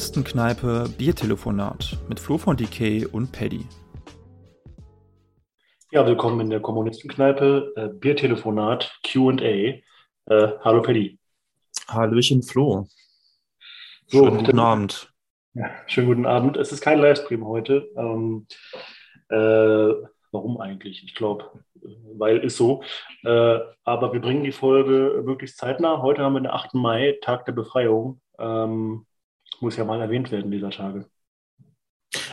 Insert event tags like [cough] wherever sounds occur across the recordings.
Kommunistenkneipe Biertelefonat mit Flo von DK und Paddy. Ja, willkommen in der Kommunistenkneipe äh, Biertelefonat QA. Äh, hallo Paddy. Hallöchen Flo. So, schönen guten Abend. Ja, schönen guten Abend. Es ist kein Livestream heute. Ähm, äh, warum eigentlich? Ich glaube, weil ist so. Äh, aber wir bringen die Folge möglichst zeitnah. Heute haben wir den 8. Mai, Tag der Befreiung. Ähm, muss ja mal erwähnt werden dieser Tage.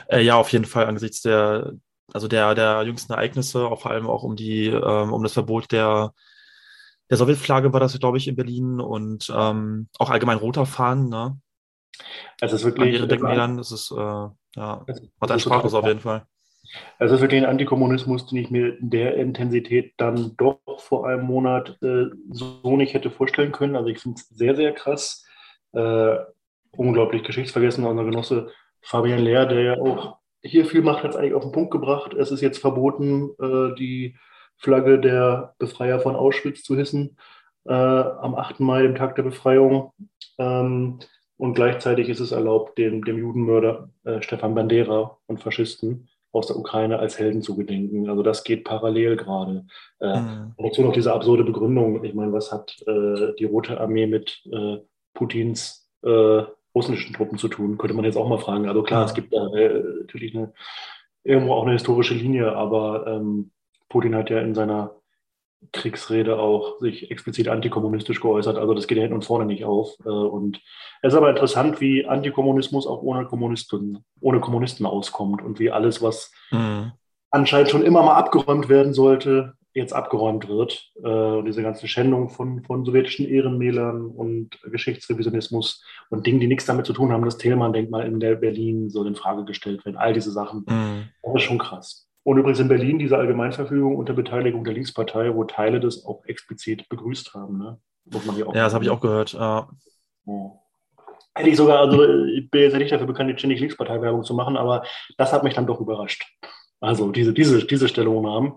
Äh, ja, auf jeden Fall angesichts der, also der, der jüngsten Ereignisse, auch vor allem auch um die, ähm, um das Verbot der, der Sowjetflagge war das, glaube ich, in Berlin und ähm, auch allgemein roter Fahnen, ne? Also es ist wirklich. An ihre Denkmälern, ist, äh, ja, hat ein Sprachlos auf jeden Fall. Also für den Antikommunismus, den ich mir in der Intensität dann doch vor einem Monat äh, so nicht hätte vorstellen können. Also ich finde es sehr, sehr krass. Äh, unglaublich geschichtsvergessen, unser Genosse Fabian Lehr, der ja auch hier viel macht, hat es eigentlich auf den Punkt gebracht. Es ist jetzt verboten, äh, die Flagge der Befreier von Auschwitz zu hissen äh, am 8. Mai, dem Tag der Befreiung. Ähm, und gleichzeitig ist es erlaubt, dem, dem Judenmörder äh, Stefan Bandera und Faschisten aus der Ukraine als Helden zu gedenken. Also das geht parallel gerade. Äh, mhm. Dazu noch diese absurde Begründung. Ich meine, was hat äh, die Rote Armee mit äh, Putins äh, russischen Truppen zu tun? Könnte man jetzt auch mal fragen. Also klar, es gibt da äh, natürlich eine, irgendwo auch eine historische Linie, aber ähm, Putin hat ja in seiner Kriegsrede auch sich explizit antikommunistisch geäußert. Also das geht ja hinten und vorne nicht auf. Äh, und es ist aber interessant, wie Antikommunismus auch ohne Kommunisten, ohne Kommunisten auskommt und wie alles, was mhm. anscheinend schon immer mal abgeräumt werden sollte, jetzt abgeräumt wird. Äh, diese ganze Schändung von, von sowjetischen Ehrenmälern und Geschichtsrevisionismus und Dingen, die nichts damit zu tun haben, das Thälmann-Denkmal in der Berlin soll in Frage gestellt werden. All diese Sachen. Mhm. Das ist schon krass. Und übrigens in Berlin diese Allgemeinverfügung unter Beteiligung der Linkspartei, wo Teile das auch explizit begrüßt haben. Ne? ja, das habe ich auch gehört. Ja. Hätte ich sogar, also ich bin jetzt nicht dafür bekannt, ständig Linkspartei-Werbung zu machen, aber das hat mich dann doch überrascht. Also diese, diese, diese Stellungnahmen.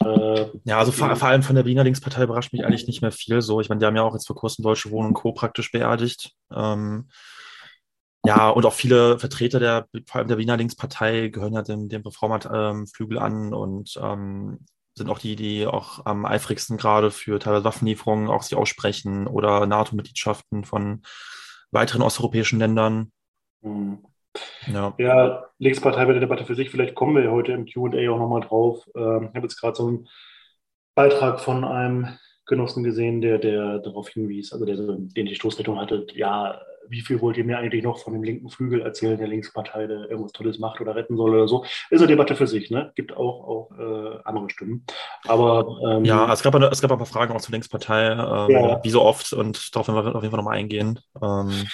Äh, ja, also vor, vor, allem von der Berliner Linkspartei überrascht mich eigentlich nicht mehr viel so. Ich meine, die haben ja auch jetzt vor kurzem Deutsche Wohnen und Co. praktisch beerdigt. Ähm, ja, und auch viele Vertreter der, vor allem der Wiener Linkspartei gehören ja dem, dem Reformat-Flügel ähm, an und ähm, sind auch die, die auch am eifrigsten gerade für teilweise Waffenlieferungen auch sich aussprechen oder NATO-Mitgliedschaften von weiteren osteuropäischen Ländern. Mhm. Ja. ja, Linkspartei wäre eine Debatte für sich. Vielleicht kommen wir heute im QA auch nochmal drauf. Ähm, ich habe jetzt gerade so einen Beitrag von einem Genossen gesehen, der, der darauf hinwies, also der, den die Stoßrichtung hatte, ja, wie viel wollt ihr mir eigentlich noch von dem linken Flügel erzählen, der Linkspartei, der irgendwas Tolles macht oder retten soll oder so. Ist eine Debatte für sich, ne? Gibt auch, auch äh, andere Stimmen. Aber ähm, ja, es gab, es gab ein paar Fragen auch zur Linkspartei, ähm, ja. wie so oft, und darauf werden wir auf jeden Fall nochmal eingehen. Ähm,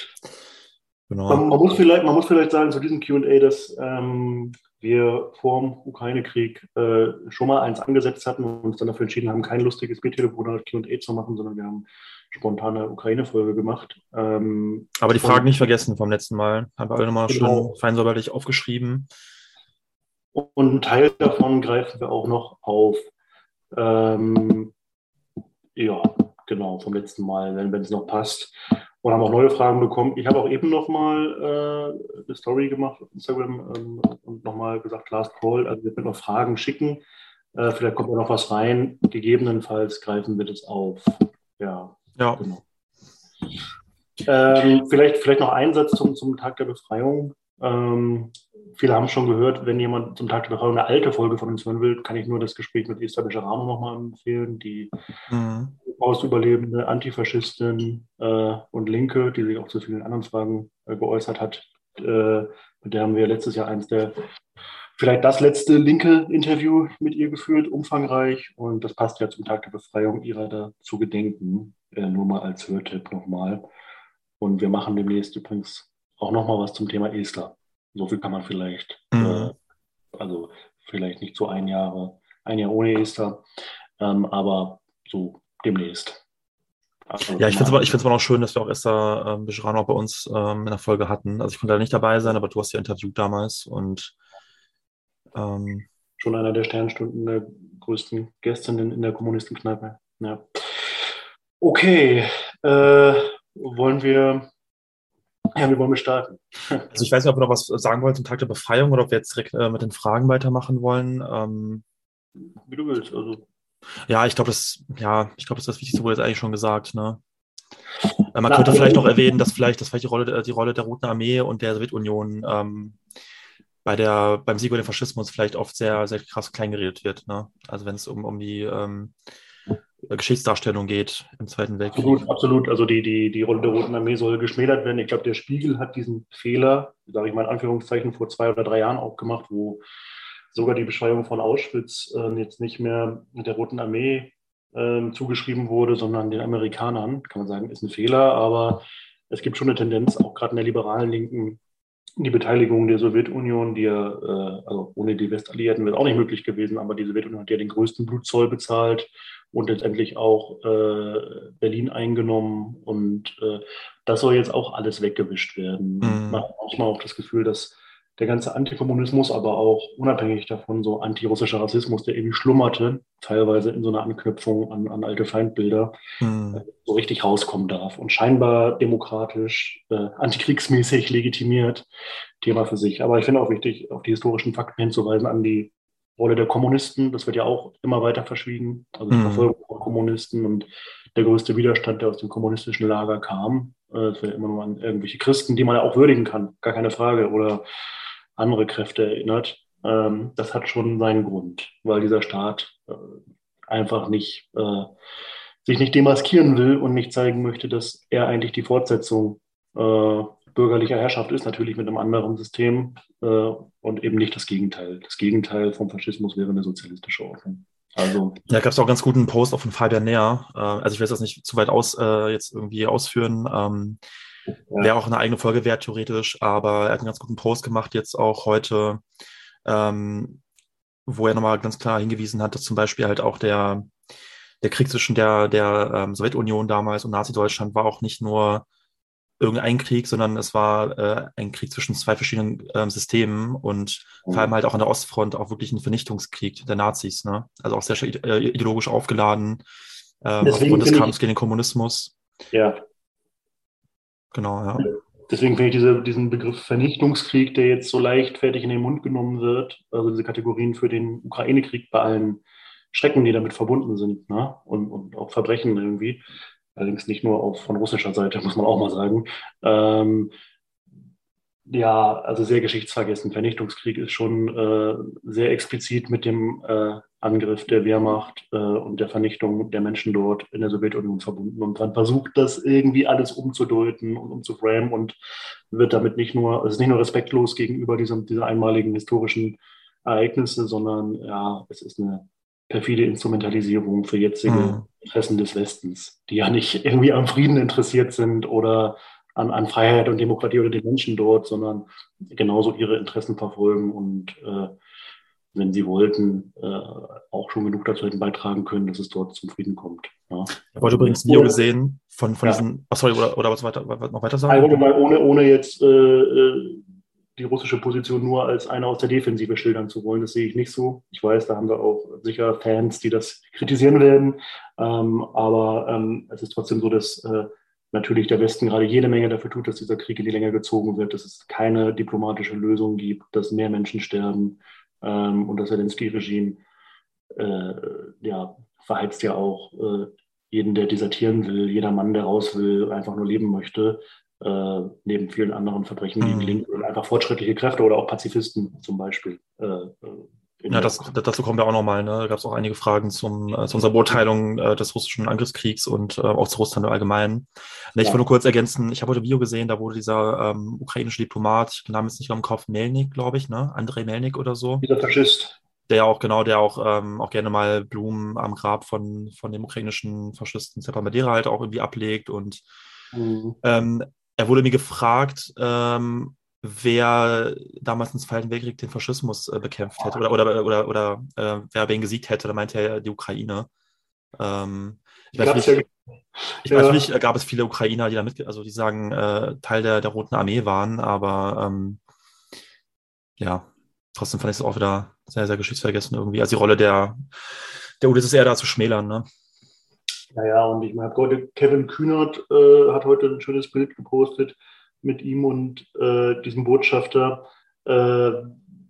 genau. man, man, muss vielleicht, man muss vielleicht sagen zu diesem QA, dass ähm, wir vor dem Ukraine-Krieg äh, schon mal eins angesetzt hatten und uns dann dafür entschieden haben, kein lustiges B-Telefon oder QA zu machen, sondern wir haben spontane Ukraine-Folge gemacht. Ähm, Aber die Fragen nicht vergessen vom letzten Mal. Haben wir alle nochmal genau. schön feinsäuberlich aufgeschrieben. Und einen Teil davon greifen wir auch noch auf. Ähm, ja, genau, vom letzten Mal, wenn es noch passt. Und haben auch neue Fragen bekommen. Ich habe auch eben nochmal äh, eine Story gemacht auf Instagram ähm, und nochmal gesagt, Last Call. Also wir können noch Fragen schicken. Äh, vielleicht kommt da noch was rein. Gegebenenfalls greifen wir das auf. Ja, ja. Genau. Ähm, vielleicht, vielleicht noch ein Satz zum, zum Tag der Befreiung. Ähm, viele haben schon gehört, wenn jemand zum Tag der Befreiung eine alte Folge von uns hören will, kann ich nur das Gespräch mit Esther Bejarano nochmal empfehlen, die mhm. Ausüberlebende Antifaschistin äh, und Linke, die sich auch zu vielen anderen Fragen äh, geäußert hat. Äh, mit der haben wir letztes Jahr eins der vielleicht das letzte linke Interview mit ihr geführt, umfangreich. Und das passt ja zum Tag der Befreiung, ihrer da zu gedenken. Äh, nur mal als Hörtipp nochmal. Und wir machen demnächst übrigens auch nochmal was zum Thema Esther. So viel kann man vielleicht, mhm. äh, also vielleicht nicht so ein Jahr, ein Jahr ohne Esther, ähm, aber so demnächst. Also ja, ich finde es aber, ich aber auch schön, dass wir auch Esther ähm, Bejarano bei uns ähm, in der Folge hatten. Also ich konnte da nicht dabei sein, aber du hast ja interviewt damals und ähm, Schon einer der Sternstunden der größten Gästinnen in der Kommunistenkneipe. Ja. Okay, äh, wollen wir Ja, wir wollen starten. [laughs] Also ich weiß nicht, ob wir noch was sagen wollen zum Tag der Befreiung oder ob wir jetzt direkt äh, mit den Fragen weitermachen wollen. Ähm, Wie du willst. Also. Ja, ich glaube, das, ja, ich glaube, das, das Wichtigste wurde jetzt eigentlich schon gesagt. Ne? Äh, man Na, könnte vielleicht noch erwähnen, dass vielleicht, dass vielleicht die Rolle, die Rolle der Roten Armee und der Sowjetunion ähm, bei der, beim Sieg über den Faschismus vielleicht oft sehr, sehr krass kleingeredet wird. Ne? Also wenn es um, um die ähm, Geschichtsdarstellung geht im Zweiten Weltkrieg. Absolut, absolut. Also die, die, die Rolle der Roten Armee soll geschmälert werden. Ich glaube, der Spiegel hat diesen Fehler, sage ich mal in Anführungszeichen, vor zwei oder drei Jahren auch gemacht, wo sogar die Beschreibung von Auschwitz äh, jetzt nicht mehr mit der Roten Armee äh, zugeschrieben wurde, sondern den Amerikanern. Kann man sagen, ist ein Fehler, aber es gibt schon eine Tendenz, auch gerade in der liberalen Linken, die Beteiligung der Sowjetunion, die ja, äh, also ohne die Westalliierten wäre auch nicht möglich gewesen, aber die Sowjetunion hat ja den größten Blutzoll bezahlt und letztendlich auch äh, Berlin eingenommen. Und äh, das soll jetzt auch alles weggewischt werden. Mhm. Man hat manchmal auch das Gefühl, dass der ganze Antikommunismus, aber auch unabhängig davon so antirussischer Rassismus, der irgendwie schlummerte, teilweise in so einer Anknüpfung an, an alte Feindbilder, mhm. äh, so richtig rauskommen darf und scheinbar demokratisch, äh, antikriegsmäßig legitimiert, Thema für sich. Aber ich finde auch wichtig, auf die historischen Fakten hinzuweisen, an die Rolle der Kommunisten, das wird ja auch immer weiter verschwiegen, also die mhm. Verfolgung von Kommunisten und der größte Widerstand, der aus dem kommunistischen Lager kam. Äh, das wäre immer nur an irgendwelche Christen, die man ja auch würdigen kann, gar keine Frage, oder andere Kräfte erinnert. Ähm, das hat schon seinen Grund, weil dieser Staat äh, einfach nicht äh, sich nicht demaskieren will und nicht zeigen möchte, dass er eigentlich die Fortsetzung äh, bürgerlicher Herrschaft ist, natürlich mit einem anderen System äh, und eben nicht das Gegenteil. Das Gegenteil vom Faschismus wäre eine sozialistische Ordnung. Also, ja, gab es auch ganz guten Post auch von Fabian Näher. Äh, also ich will das nicht zu weit aus äh, jetzt irgendwie ausführen. Ähm. Wäre auch eine eigene Folge wert, theoretisch, aber er hat einen ganz guten Post gemacht, jetzt auch heute, ähm, wo er nochmal ganz klar hingewiesen hat, dass zum Beispiel halt auch der, der Krieg zwischen der, der ähm, Sowjetunion damals und Nazi-Deutschland war auch nicht nur irgendein Krieg, sondern es war äh, ein Krieg zwischen zwei verschiedenen ähm, Systemen und mhm. vor allem halt auch an der Ostfront auch wirklich ein Vernichtungskrieg der Nazis, ne? Also auch sehr äh, ideologisch aufgeladen, ähm, aufgrund des Kampfes gegen den Kommunismus. Ja. Genau, ja. Deswegen finde ich diese, diesen Begriff Vernichtungskrieg, der jetzt so leichtfertig in den Mund genommen wird, also diese Kategorien für den Ukraine-Krieg bei allen Schrecken, die damit verbunden sind, ne? und, und auch Verbrechen irgendwie, allerdings nicht nur auf, von russischer Seite, muss man auch mal sagen. Ähm, ja, also sehr geschichtsvergessen. Vernichtungskrieg ist schon äh, sehr explizit mit dem äh, Angriff der Wehrmacht äh, und der Vernichtung der Menschen dort in der Sowjetunion verbunden. Und man versucht das irgendwie alles umzudeuten und umzuframen und wird damit nicht nur, es ist nicht nur respektlos gegenüber diesem, dieser einmaligen historischen Ereignisse, sondern ja, es ist eine perfide Instrumentalisierung für jetzige mhm. Interessen des Westens, die ja nicht irgendwie am Frieden interessiert sind oder an, an Freiheit und Demokratie oder den Menschen dort, sondern genauso ihre Interessen verfolgen und äh, wenn sie wollten, äh, auch schon genug dazu hätten beitragen können, dass es dort zum Frieden kommt. Ja. Ich habe heute übrigens Video gesehen von, von ja. diesen, oh, sorry, oder, oder was weiter, noch weiter sagen? Also mal ohne, ohne jetzt äh, äh die russische Position nur als eine aus der Defensive schildern zu wollen. Das sehe ich nicht so. Ich weiß, da haben wir auch sicher Fans, die das kritisieren werden. Ähm, aber ähm, es ist trotzdem so, dass äh, natürlich der Westen gerade jede Menge dafür tut, dass dieser Krieg in die Länge gezogen wird, dass es keine diplomatische Lösung gibt, dass mehr Menschen sterben ähm, und das Zelensky-Regime äh, ja, verheizt ja auch äh, jeden, der desertieren will, jeder Mann, der raus will, einfach nur leben möchte äh, neben vielen anderen Verbrechen gegen mhm. Linke und einfach fortschrittliche Kräfte oder auch Pazifisten zum Beispiel. Ja, das, dazu kommen wir auch nochmal. Ne? Da gab es auch einige Fragen zum, äh, zu unserer Beurteilung äh, des russischen Angriffskriegs und äh, auch zu Russland im Allgemeinen. Ne, ich ja. wollte nur kurz ergänzen, ich habe heute ein Video gesehen, da wurde dieser ähm, ukrainische Diplomat, ich den Namen ist nicht im Kopf, Melnik, glaube ich, ne? Andrei Melnik oder so. Dieser Faschist. Der auch, genau, der auch, ähm, auch gerne mal Blumen am Grab von, von dem ukrainischen Faschisten Stepan Bandera halt auch irgendwie ablegt und mhm. ähm, er wurde mir gefragt, ähm, wer damals im Zweiten Weltkrieg den Faschismus äh, bekämpft hätte oder, oder, oder, oder äh, wer ihn gesiegt hätte. Da meinte er die Ukraine. Ähm, ich weiß nicht, ja, ich weiß nicht, gab es viele Ukrainer, die da mit, also die sagen, äh, Teil der, der Roten Armee waren, aber ähm, ja, trotzdem fand ich es auch wieder sehr, sehr geschichtsvergessen irgendwie. Also die Rolle der, der UdSSR da zu schmälern, ne? Naja, und ich meine, heute Kevin Kühnert äh, hat heute ein schönes Bild gepostet, mit ihm und äh, diesem Botschafter. Äh,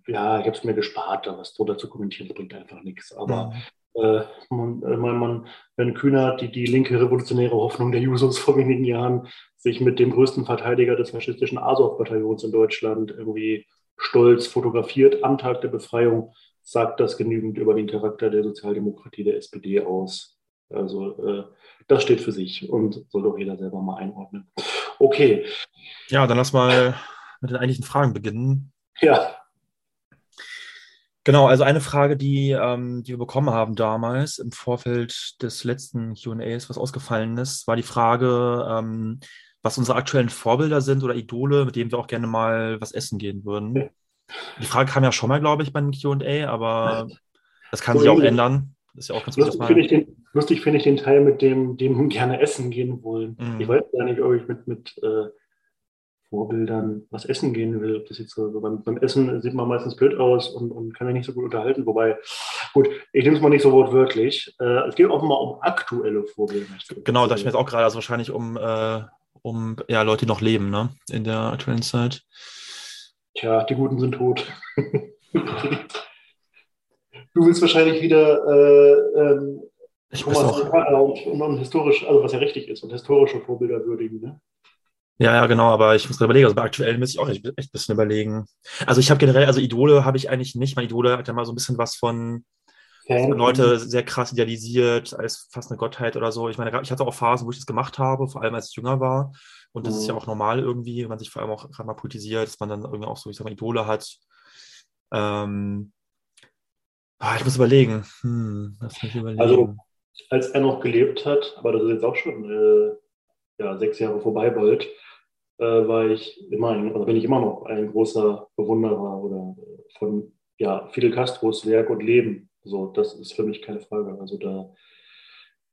ja, ich habe es mir gespart, da was drunter zu kommentieren, das bringt einfach nichts. Aber ja. äh, man, äh, man, man, wenn Kühnert, die, die linke revolutionäre Hoffnung der Jusos vor wenigen Jahren, sich mit dem größten Verteidiger des faschistischen Azov-Bataillons in Deutschland irgendwie stolz fotografiert am Tag der Befreiung, sagt das genügend über den Charakter der Sozialdemokratie der SPD aus. Also äh, das steht für sich und soll doch jeder selber mal einordnen. Okay. Ja, dann lass mal mit den eigentlichen Fragen beginnen. Ja. Genau, also eine Frage, die, ähm, die wir bekommen haben damals im Vorfeld des letzten QAs, was ausgefallen ist, war die Frage, ähm, was unsere aktuellen Vorbilder sind oder Idole, mit denen wir auch gerne mal was essen gehen würden. Die Frage kam ja schon mal, glaube ich, beim QA, aber das kann so sich auch ändern. Das ist ja auch ganz lustig finde ich, den, lustig find ich den Teil mit dem, dem [laughs] gerne essen gehen wollen. Mhm. Ich weiß gar nicht, ob ich mit, mit äh, Vorbildern was essen gehen will. Ob das jetzt so, beim, beim, Essen sieht man meistens blöd aus und, und kann ja nicht so gut unterhalten. Wobei, gut, ich nehme es mal nicht so wortwörtlich. Äh, es geht auch mal um aktuelle Vorbilder. Genau, dachte ich mir jetzt auch gerade, also wahrscheinlich um, äh, um ja, Leute, die noch leben, ne? In der aktuellen Zeit. Tja, die Guten sind tot. [laughs] du willst wahrscheinlich wieder äh, ähm, ich Thomas auch. Und, und, historisch, also was ja richtig ist, und historische Vorbilder würdigen, ne? Ja, ja, genau, aber ich muss überlegen, also bei aktuellen muss ich auch echt, ein bisschen überlegen. Also ich habe generell, also Idole habe ich eigentlich nicht. Mein Idole hat ja mal so ein bisschen was von Fan. Leute sehr krass idealisiert als fast eine Gottheit oder so. Ich meine, ich hatte auch Phasen, wo ich das gemacht habe, vor allem als ich jünger war. Und das mhm. ist ja mhm. auch normal irgendwie, wenn man sich vor allem auch gerade mal politisiert, dass man dann irgendwie auch so, ich sag mal, Idole hat. Ähm, ah, ich muss überlegen. Hm, überlegen. Also, als er noch gelebt hat, aber das ist jetzt auch schon äh, ja, sechs Jahre vorbei bald, äh, war ich immer, ein, oder bin ich immer noch ein großer Bewunderer oder von ja, Fidel Castros Werk und Leben. So, das ist für mich keine Frage. Also da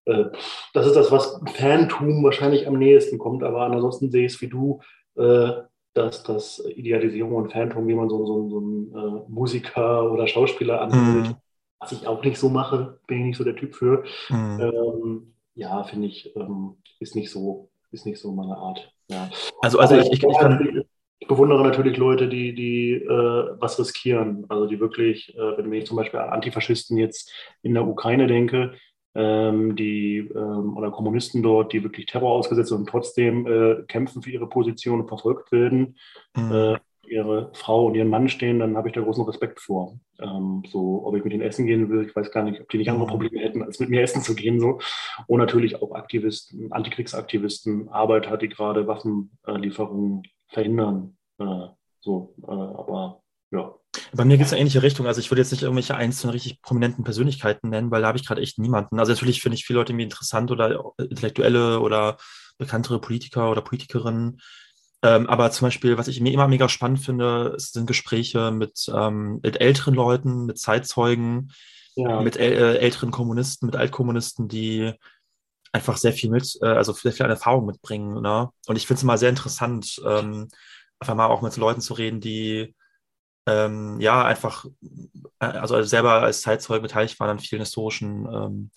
äh, das ist das, was Fantum wahrscheinlich am nächsten kommt, aber ansonsten sehe ich es wie du, äh, dass das Idealisierung und Fantum, wie man so, so, so einen äh, Musiker oder Schauspieler anhört, mhm. was ich auch nicht so mache, bin ich nicht so der Typ für. Mhm. Ähm, ja, finde ich, ähm, ist nicht so, ist nicht so meine Art. Ja. Also, also ich, ich, ich, kann, ich bewundere natürlich Leute, die, die äh, was riskieren. Also die wirklich, äh, wenn ich zum Beispiel an Antifaschisten jetzt in der Ukraine denke, die ähm, oder Kommunisten dort, die wirklich Terror ausgesetzt und trotzdem äh, kämpfen für ihre Position und verfolgt werden, mhm. äh, ihre Frau und ihren Mann stehen, dann habe ich da großen Respekt vor. Ähm, so, ob ich mit ihnen essen gehen will, ich weiß gar nicht, ob die nicht andere mhm. Probleme hätten, als mit mir essen zu gehen. So. Und natürlich auch Aktivisten, Antikriegsaktivisten, Arbeiter, die gerade Waffenlieferungen verhindern. Äh, so, äh, aber ja. Bei mir geht es in eine ähnliche Richtung. Also ich würde jetzt nicht irgendwelche einzelnen richtig prominenten Persönlichkeiten nennen, weil da habe ich gerade echt niemanden. Also natürlich finde ich viele Leute irgendwie interessant oder intellektuelle oder bekanntere Politiker oder Politikerinnen. Ähm, aber zum Beispiel, was ich mir immer mega spannend finde, sind Gespräche mit, ähm, mit älteren Leuten, mit Zeitzeugen, ja. mit äl äh, älteren Kommunisten, mit Altkommunisten, die einfach sehr viel mit, äh, also sehr viel an Erfahrung mitbringen. Ne? Und ich finde es immer sehr interessant, ähm, einfach mal auch mit Leuten zu reden, die ähm, ja, einfach, äh, also selber als Zeitzeuge beteiligt waren an vielen historischen ähm,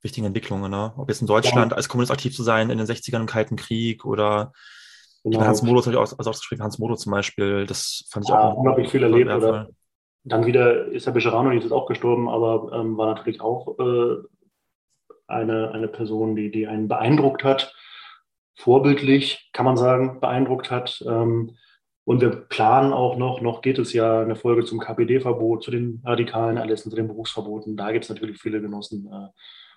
wichtigen Entwicklungen. Ne? Ob jetzt in Deutschland ja. als Kommunist aktiv zu sein in den 60ern im Kalten Krieg oder genau. Hans Modo habe ich auch also ausgeschrieben, Hans Modo zum Beispiel, das fand ich ja, auch. unglaublich viel erlebt. Oder? Dann wieder ist der Becherano jetzt auch gestorben, aber ähm, war natürlich auch äh, eine, eine Person, die, die einen beeindruckt hat, vorbildlich, kann man sagen, beeindruckt hat. Ähm, und wir planen auch noch, noch geht es ja eine Folge zum KPD-Verbot, zu den radikalen Erlässen, zu den Berufsverboten. Da gibt es natürlich viele Genossen, äh,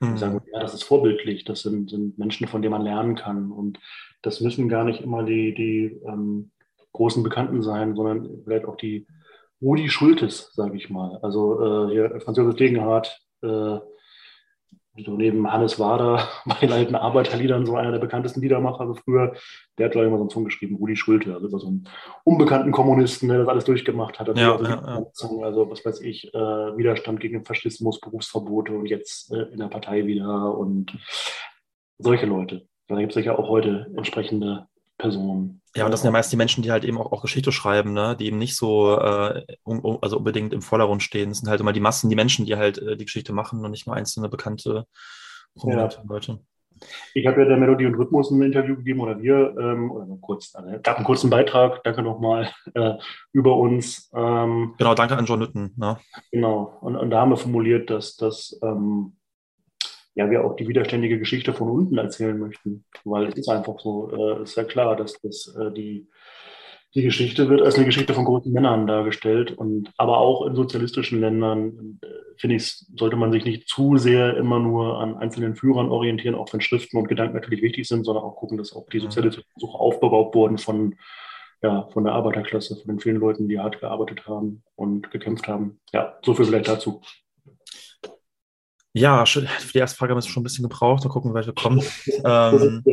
die mhm. sagen, ja, das ist vorbildlich, das sind, sind, Menschen, von denen man lernen kann. Und das müssen gar nicht immer die, die ähm, großen Bekannten sein, sondern vielleicht auch die Rudi Schultes, sage ich mal. Also äh, hier Franz Josef Degenhardt, äh, so neben Hannes Wader bei den alten Arbeiterliedern, so einer der bekanntesten Liedermacher also früher, der hat, glaube ich, mal so einen Song geschrieben, Rudi Schulte, also so einen unbekannten Kommunisten, der das alles durchgemacht hat. Also, ja, ja, ja. also was weiß ich, äh, Widerstand gegen den Faschismus, Berufsverbote und jetzt äh, in der Partei wieder und solche Leute. Da gibt es sicher auch heute entsprechende Personen. Ja, und das sind ja meist die Menschen, die halt eben auch, auch Geschichte schreiben, ne? die eben nicht so äh, um, also unbedingt im Vordergrund stehen. Das sind halt immer die Massen, die Menschen, die halt äh, die Geschichte machen und nicht nur einzelne bekannte, prominente ja. Leute. Ich habe ja der Melodie und Rhythmus ein Interview gegeben oder wir, ähm, oder kurz, also, gab einen kurzen Beitrag, danke nochmal, [laughs] äh, über uns. Ähm, genau, danke an John Nütten. Ne? Genau, und, und, da haben wir formuliert, dass, dass ähm, ja, wir auch die widerständige Geschichte von unten erzählen möchten, weil es ist einfach so, äh, ist ja klar, dass, dass äh, die die Geschichte wird als eine Geschichte von großen Männern dargestellt. Und aber auch in sozialistischen Ländern, äh, finde ich, sollte man sich nicht zu sehr immer nur an einzelnen Führern orientieren, auch wenn Schriften und Gedanken natürlich wichtig sind, sondern auch gucken, dass auch die sozialistischen Versuche aufgebaut wurden von, ja, von der Arbeiterklasse, von den vielen Leuten, die hart gearbeitet haben und gekämpft haben. Ja, so viel vielleicht dazu. Ja, für die erste Frage haben wir schon ein bisschen gebraucht. Mal gucken, wie weit wir kommen. ähm,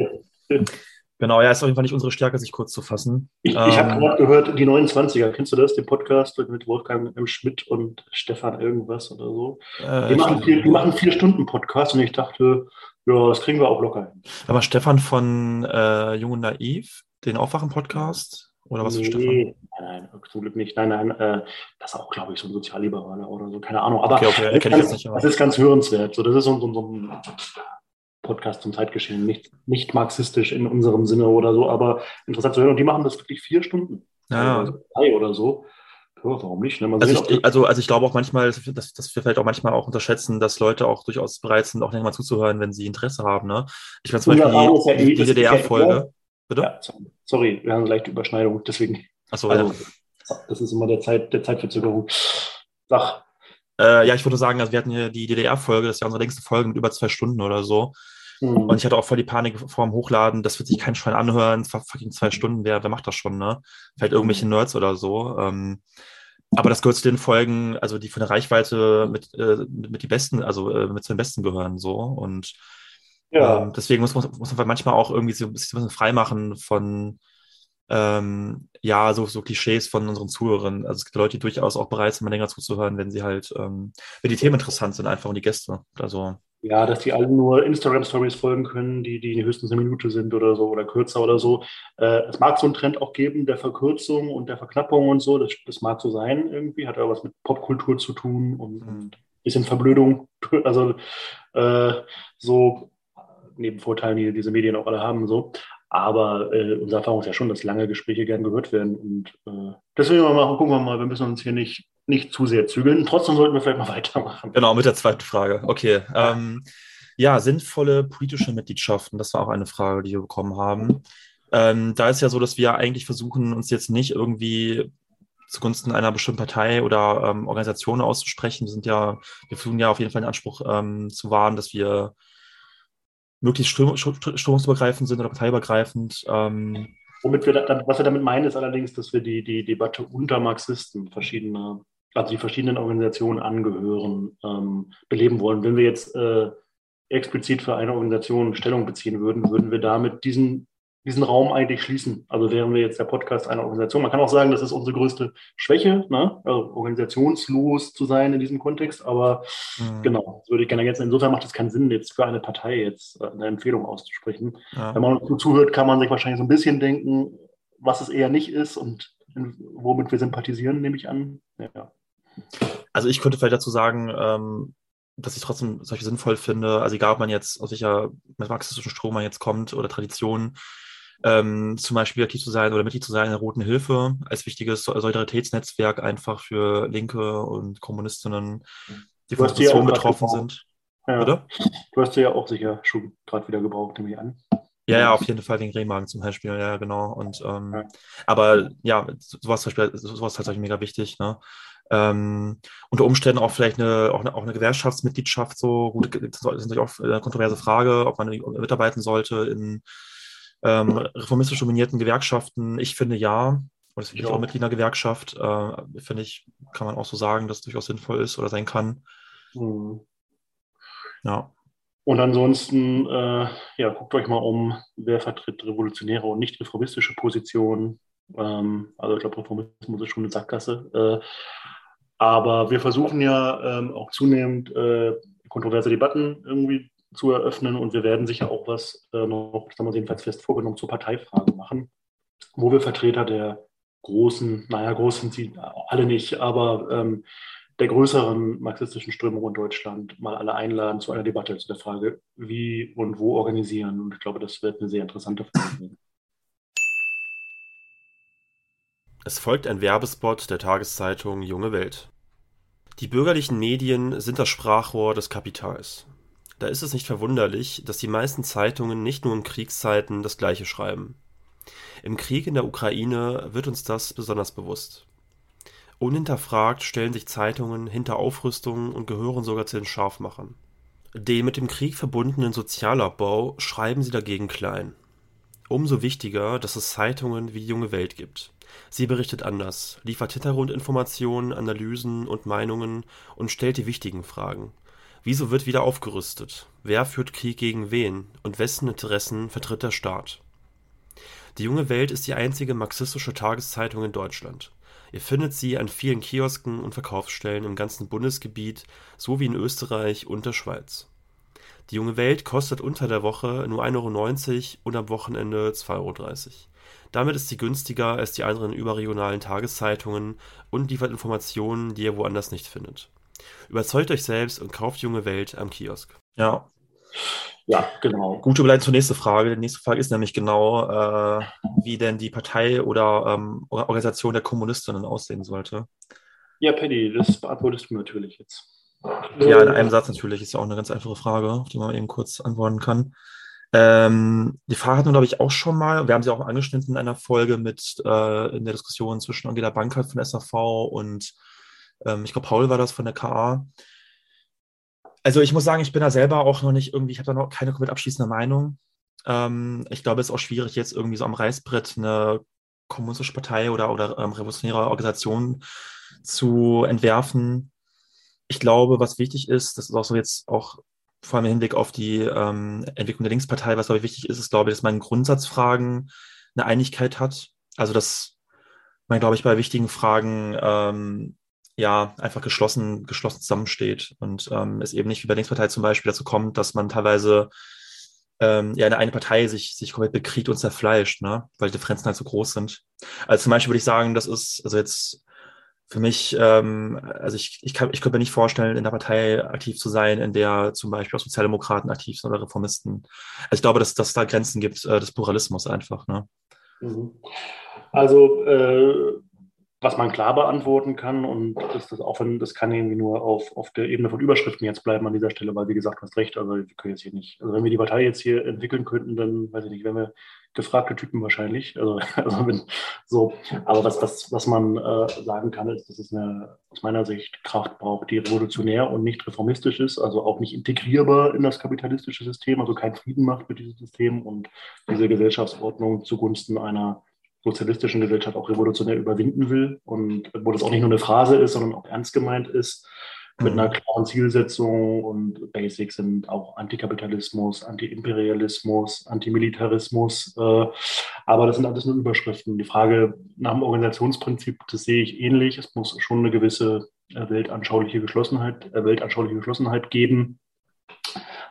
Genau, ja, ist auf jeden Fall nicht unsere Stärke, sich kurz zu fassen. Ich, ähm, ich habe gerade gehört, die 29er, kennst du das, den Podcast mit Wolfgang M. Schmidt und Stefan irgendwas oder so? Äh, die, machen vier, die machen vier Stunden Podcast und ich dachte, ja, das kriegen wir auch locker hin. Aber Stefan von äh, Jung und Naiv, den Aufwachen-Podcast? Oder was nee, für Stefan? Nein, nein, zum Glück nicht. Nein, nein, äh, das ist auch, glaube ich, so ein Sozialliberaler oder so, keine Ahnung. Aber okay, okay, das, ist ganz, das ist ganz hörenswert. So, das ist so, so, so ein Podcast zum Zeitgeschehen, nicht, nicht marxistisch in unserem Sinne oder so, aber interessant zu hören. Und die machen das wirklich vier Stunden. Ja. Also drei oder so. Ja, warum nicht? Ne? Also, ich, also, also ich glaube auch manchmal, dass, dass wir vielleicht auch manchmal auch unterschätzen, dass Leute auch durchaus bereit sind, auch länger mal zuzuhören, wenn sie Interesse haben. Ne? Ich meine zum Beispiel die, die, die DDR-Folge. Bitte? Ja, sorry, wir haben eine leichte Überschneidung, deswegen. Achso, also, ja. Das ist immer der, Zeit, der Zeitverzögerung. Sag. Äh, ja, ich würde sagen, also wir hatten hier die DDR-Folge, das ist ja unsere längste Folge mit über zwei Stunden oder so. Mhm. Und ich hatte auch voll die Panik vor dem Hochladen, das wird sich kein Schwein anhören, fucking zwei Stunden, wer, wer macht das schon, ne? Vielleicht irgendwelche Nerds oder so. Ähm, aber das gehört zu den Folgen, also die von der Reichweite mit, äh, mit, mit die besten, also äh, mit zu den besten gehören so. Und ja. ähm, deswegen muss, muss, muss man manchmal auch irgendwie so ein bisschen frei machen von ähm, ja, so, so Klischees von unseren Zuhörern. Also es gibt Leute, die durchaus auch bereit sind, mal länger zuzuhören, wenn sie halt, ähm, wenn die Themen interessant sind, einfach und die Gäste. Also ja, dass die alle nur Instagram-Stories folgen können, die, die höchstens eine Minute sind oder so oder kürzer oder so. Äh, es mag so einen Trend auch geben, der Verkürzung und der Verknappung und so. Das, das mag so sein irgendwie, hat aber was mit Popkultur zu tun und, mhm. und bisschen Verblödung. Also äh, so neben Vorteilen, die diese Medien auch alle haben, so. Aber äh, unsere Erfahrung ist ja schon, dass lange Gespräche gern gehört werden. Und äh, deswegen mal gucken wir mal, wir müssen uns hier nicht, nicht zu sehr zügeln. Trotzdem sollten wir vielleicht mal [laughs] weitermachen. Genau, mit der zweiten Frage. Okay. Ähm, ja, sinnvolle politische Mitgliedschaften, das war auch eine Frage, die wir bekommen haben. Ähm, da ist ja so, dass wir eigentlich versuchen, uns jetzt nicht irgendwie zugunsten einer bestimmten Partei oder ähm, Organisation auszusprechen. Wir sind ja, wir versuchen ja auf jeden Fall den Anspruch ähm, zu wahren, dass wir möglichst strömungsübergreifend sind oder parteiübergreifend. Ähm, Womit wir da, was wir damit meinen, ist allerdings, dass wir die, die Debatte unter Marxisten verschiedener, also die verschiedenen Organisationen angehören, ähm, beleben wollen. Wenn wir jetzt äh, explizit für eine Organisation Stellung beziehen würden, würden wir damit diesen diesen Raum eigentlich schließen. Also wären wir jetzt der Podcast einer Organisation. Man kann auch sagen, das ist unsere größte Schwäche, ne? also organisationslos zu sein in diesem Kontext. Aber mhm. genau, das würde ich gerne ergänzen. Insofern macht es keinen Sinn, jetzt für eine Partei jetzt äh, eine Empfehlung auszusprechen. Ja. Wenn man uns zuhört, kann man sich wahrscheinlich so ein bisschen denken, was es eher nicht ist und womit wir sympathisieren, nehme ich an. Ja. Also ich könnte vielleicht dazu sagen, ähm, dass ich trotzdem solche sinnvoll finde. Also egal, ob man jetzt aus welcher marxistischen Strom man jetzt kommt oder Tradition, ähm, zum Beispiel aktiv zu sein oder Mitglied zu sein in der Roten Hilfe als wichtiges Solidaritätsnetzwerk einfach für Linke und Kommunistinnen, die von Diskussionen betroffen sind. Ja. Oder? Du hast ja auch sicher schon gerade wieder gebraucht, nehme ich an. Ja, ja, auf jeden Fall wegen Rehmagen zum Beispiel, ja, genau. Und ähm, ja. aber ja, sowas zum Beispiel, sowas ist tatsächlich mega wichtig, ne? Ähm, unter Umständen auch vielleicht eine, auch eine, auch eine Gewerkschaftsmitgliedschaft, so gut, das ist natürlich auch eine kontroverse Frage, ob man mitarbeiten sollte in ähm, reformistisch dominierten Gewerkschaften, ich finde ja, und das finde ich auch Mitglied einer Gewerkschaft, äh, finde ich, kann man auch so sagen, dass es durchaus sinnvoll ist oder sein kann. Mhm. Ja. Und ansonsten, äh, ja, guckt euch mal um, wer vertritt revolutionäre und nicht reformistische Positionen. Ähm, also ich glaube, Reformismus ist schon eine Sackgasse. Äh, aber wir versuchen ja ähm, auch zunehmend äh, kontroverse Debatten irgendwie zu eröffnen und wir werden sicher auch was äh, noch, das haben wir jedenfalls fest vorgenommen, zur Parteifrage machen, wo wir Vertreter der großen, naja, groß sind sie alle nicht, aber ähm, der größeren marxistischen Strömung in Deutschland mal alle einladen zu einer Debatte zu der Frage, wie und wo organisieren. Und ich glaube, das wird eine sehr interessante Frage. Es folgt ein Werbespot der Tageszeitung Junge Welt. Die bürgerlichen Medien sind das Sprachrohr des Kapitals. Da ist es nicht verwunderlich, dass die meisten Zeitungen nicht nur in Kriegszeiten das Gleiche schreiben. Im Krieg in der Ukraine wird uns das besonders bewusst. Unhinterfragt stellen sich Zeitungen hinter Aufrüstungen und gehören sogar zu den Scharfmachern. Den mit dem Krieg verbundenen Sozialabbau schreiben sie dagegen klein. Umso wichtiger, dass es Zeitungen wie die Junge Welt gibt. Sie berichtet anders, liefert Hintergrundinformationen, Analysen und Meinungen und stellt die wichtigen Fragen. Wieso wird wieder aufgerüstet? Wer führt Krieg gegen wen? Und wessen Interessen vertritt der Staat? Die Junge Welt ist die einzige marxistische Tageszeitung in Deutschland. Ihr findet sie an vielen Kiosken und Verkaufsstellen im ganzen Bundesgebiet sowie in Österreich und der Schweiz. Die Junge Welt kostet unter der Woche nur 1,90 Euro und am Wochenende 2,30 Euro. Damit ist sie günstiger als die anderen überregionalen Tageszeitungen und liefert Informationen, die ihr woanders nicht findet. Überzeugt euch selbst und kauft Junge Welt am Kiosk. Ja. Ja, genau. Gute Überleitung zur nächsten Frage. Die nächste Frage ist nämlich genau, äh, wie denn die Partei oder ähm, Organisation der Kommunistinnen aussehen sollte. Ja, Paddy, das beantwortest du natürlich jetzt. Ja, in einem Satz natürlich. Ist ja auch eine ganz einfache Frage, auf die man eben kurz antworten kann. Ähm, die Frage hatten wir, glaube ich, auch schon mal. Wir haben sie auch angeschnitten in einer Folge mit äh, in der Diskussion zwischen Angela Bankert von SAV und ähm, ich glaube, Paul war das von der KA. Also ich muss sagen, ich bin da selber auch noch nicht irgendwie, ich habe da noch keine komplett abschließende Meinung. Ähm, ich glaube, es ist auch schwierig, jetzt irgendwie so am Reißbrett eine kommunistische Partei oder, oder ähm, revolutionäre Organisation zu entwerfen. Ich glaube, was wichtig ist, das ist auch so jetzt auch vor allem im Hinblick auf die ähm, Entwicklung der Linkspartei, was glaube ich wichtig ist, ist, glaube ich, dass man in Grundsatzfragen eine Einigkeit hat. Also dass man, glaube ich, bei wichtigen Fragen ähm, ja, einfach geschlossen, geschlossen zusammensteht und ähm, es eben nicht wie bei der Linkspartei zum Beispiel dazu kommt, dass man teilweise ähm, ja in eine Partei sich, sich komplett bekriegt und zerfleischt, ne? weil die Differenzen halt so groß sind. Also zum Beispiel würde ich sagen, das ist, also jetzt für mich, ähm, also ich, ich, kann, ich könnte mir nicht vorstellen, in der Partei aktiv zu sein, in der zum Beispiel auch Sozialdemokraten aktiv sind oder Reformisten. Also ich glaube, dass, dass es da Grenzen gibt äh, des Pluralismus einfach. Ne? Mhm. Also äh, was man klar beantworten kann. Und das, das, auch wenn, das kann irgendwie nur auf, auf der Ebene von Überschriften jetzt bleiben an dieser Stelle, weil wie gesagt, du hast recht, also wir können jetzt hier nicht, also wenn wir die Partei jetzt hier entwickeln könnten, dann weiß ich nicht, wären wir gefragte Typen wahrscheinlich. Also, [laughs] also wenn, so, aber was, was, was man äh, sagen kann, ist, dass es eine aus meiner Sicht Kraft braucht, die revolutionär und nicht reformistisch ist, also auch nicht integrierbar in das kapitalistische System, also keinen Frieden macht mit diesem System und diese Gesellschaftsordnung zugunsten einer sozialistischen Gesellschaft auch revolutionär überwinden will und wo das auch nicht nur eine Phrase ist, sondern auch ernst gemeint ist, mit mhm. einer klaren Zielsetzung und Basics sind auch Antikapitalismus, Antiimperialismus, Antimilitarismus. Äh, aber das sind alles nur Überschriften. Die Frage nach dem Organisationsprinzip, das sehe ich ähnlich. Es muss schon eine gewisse äh, weltanschauliche Geschlossenheit, äh, weltanschauliche Geschlossenheit geben.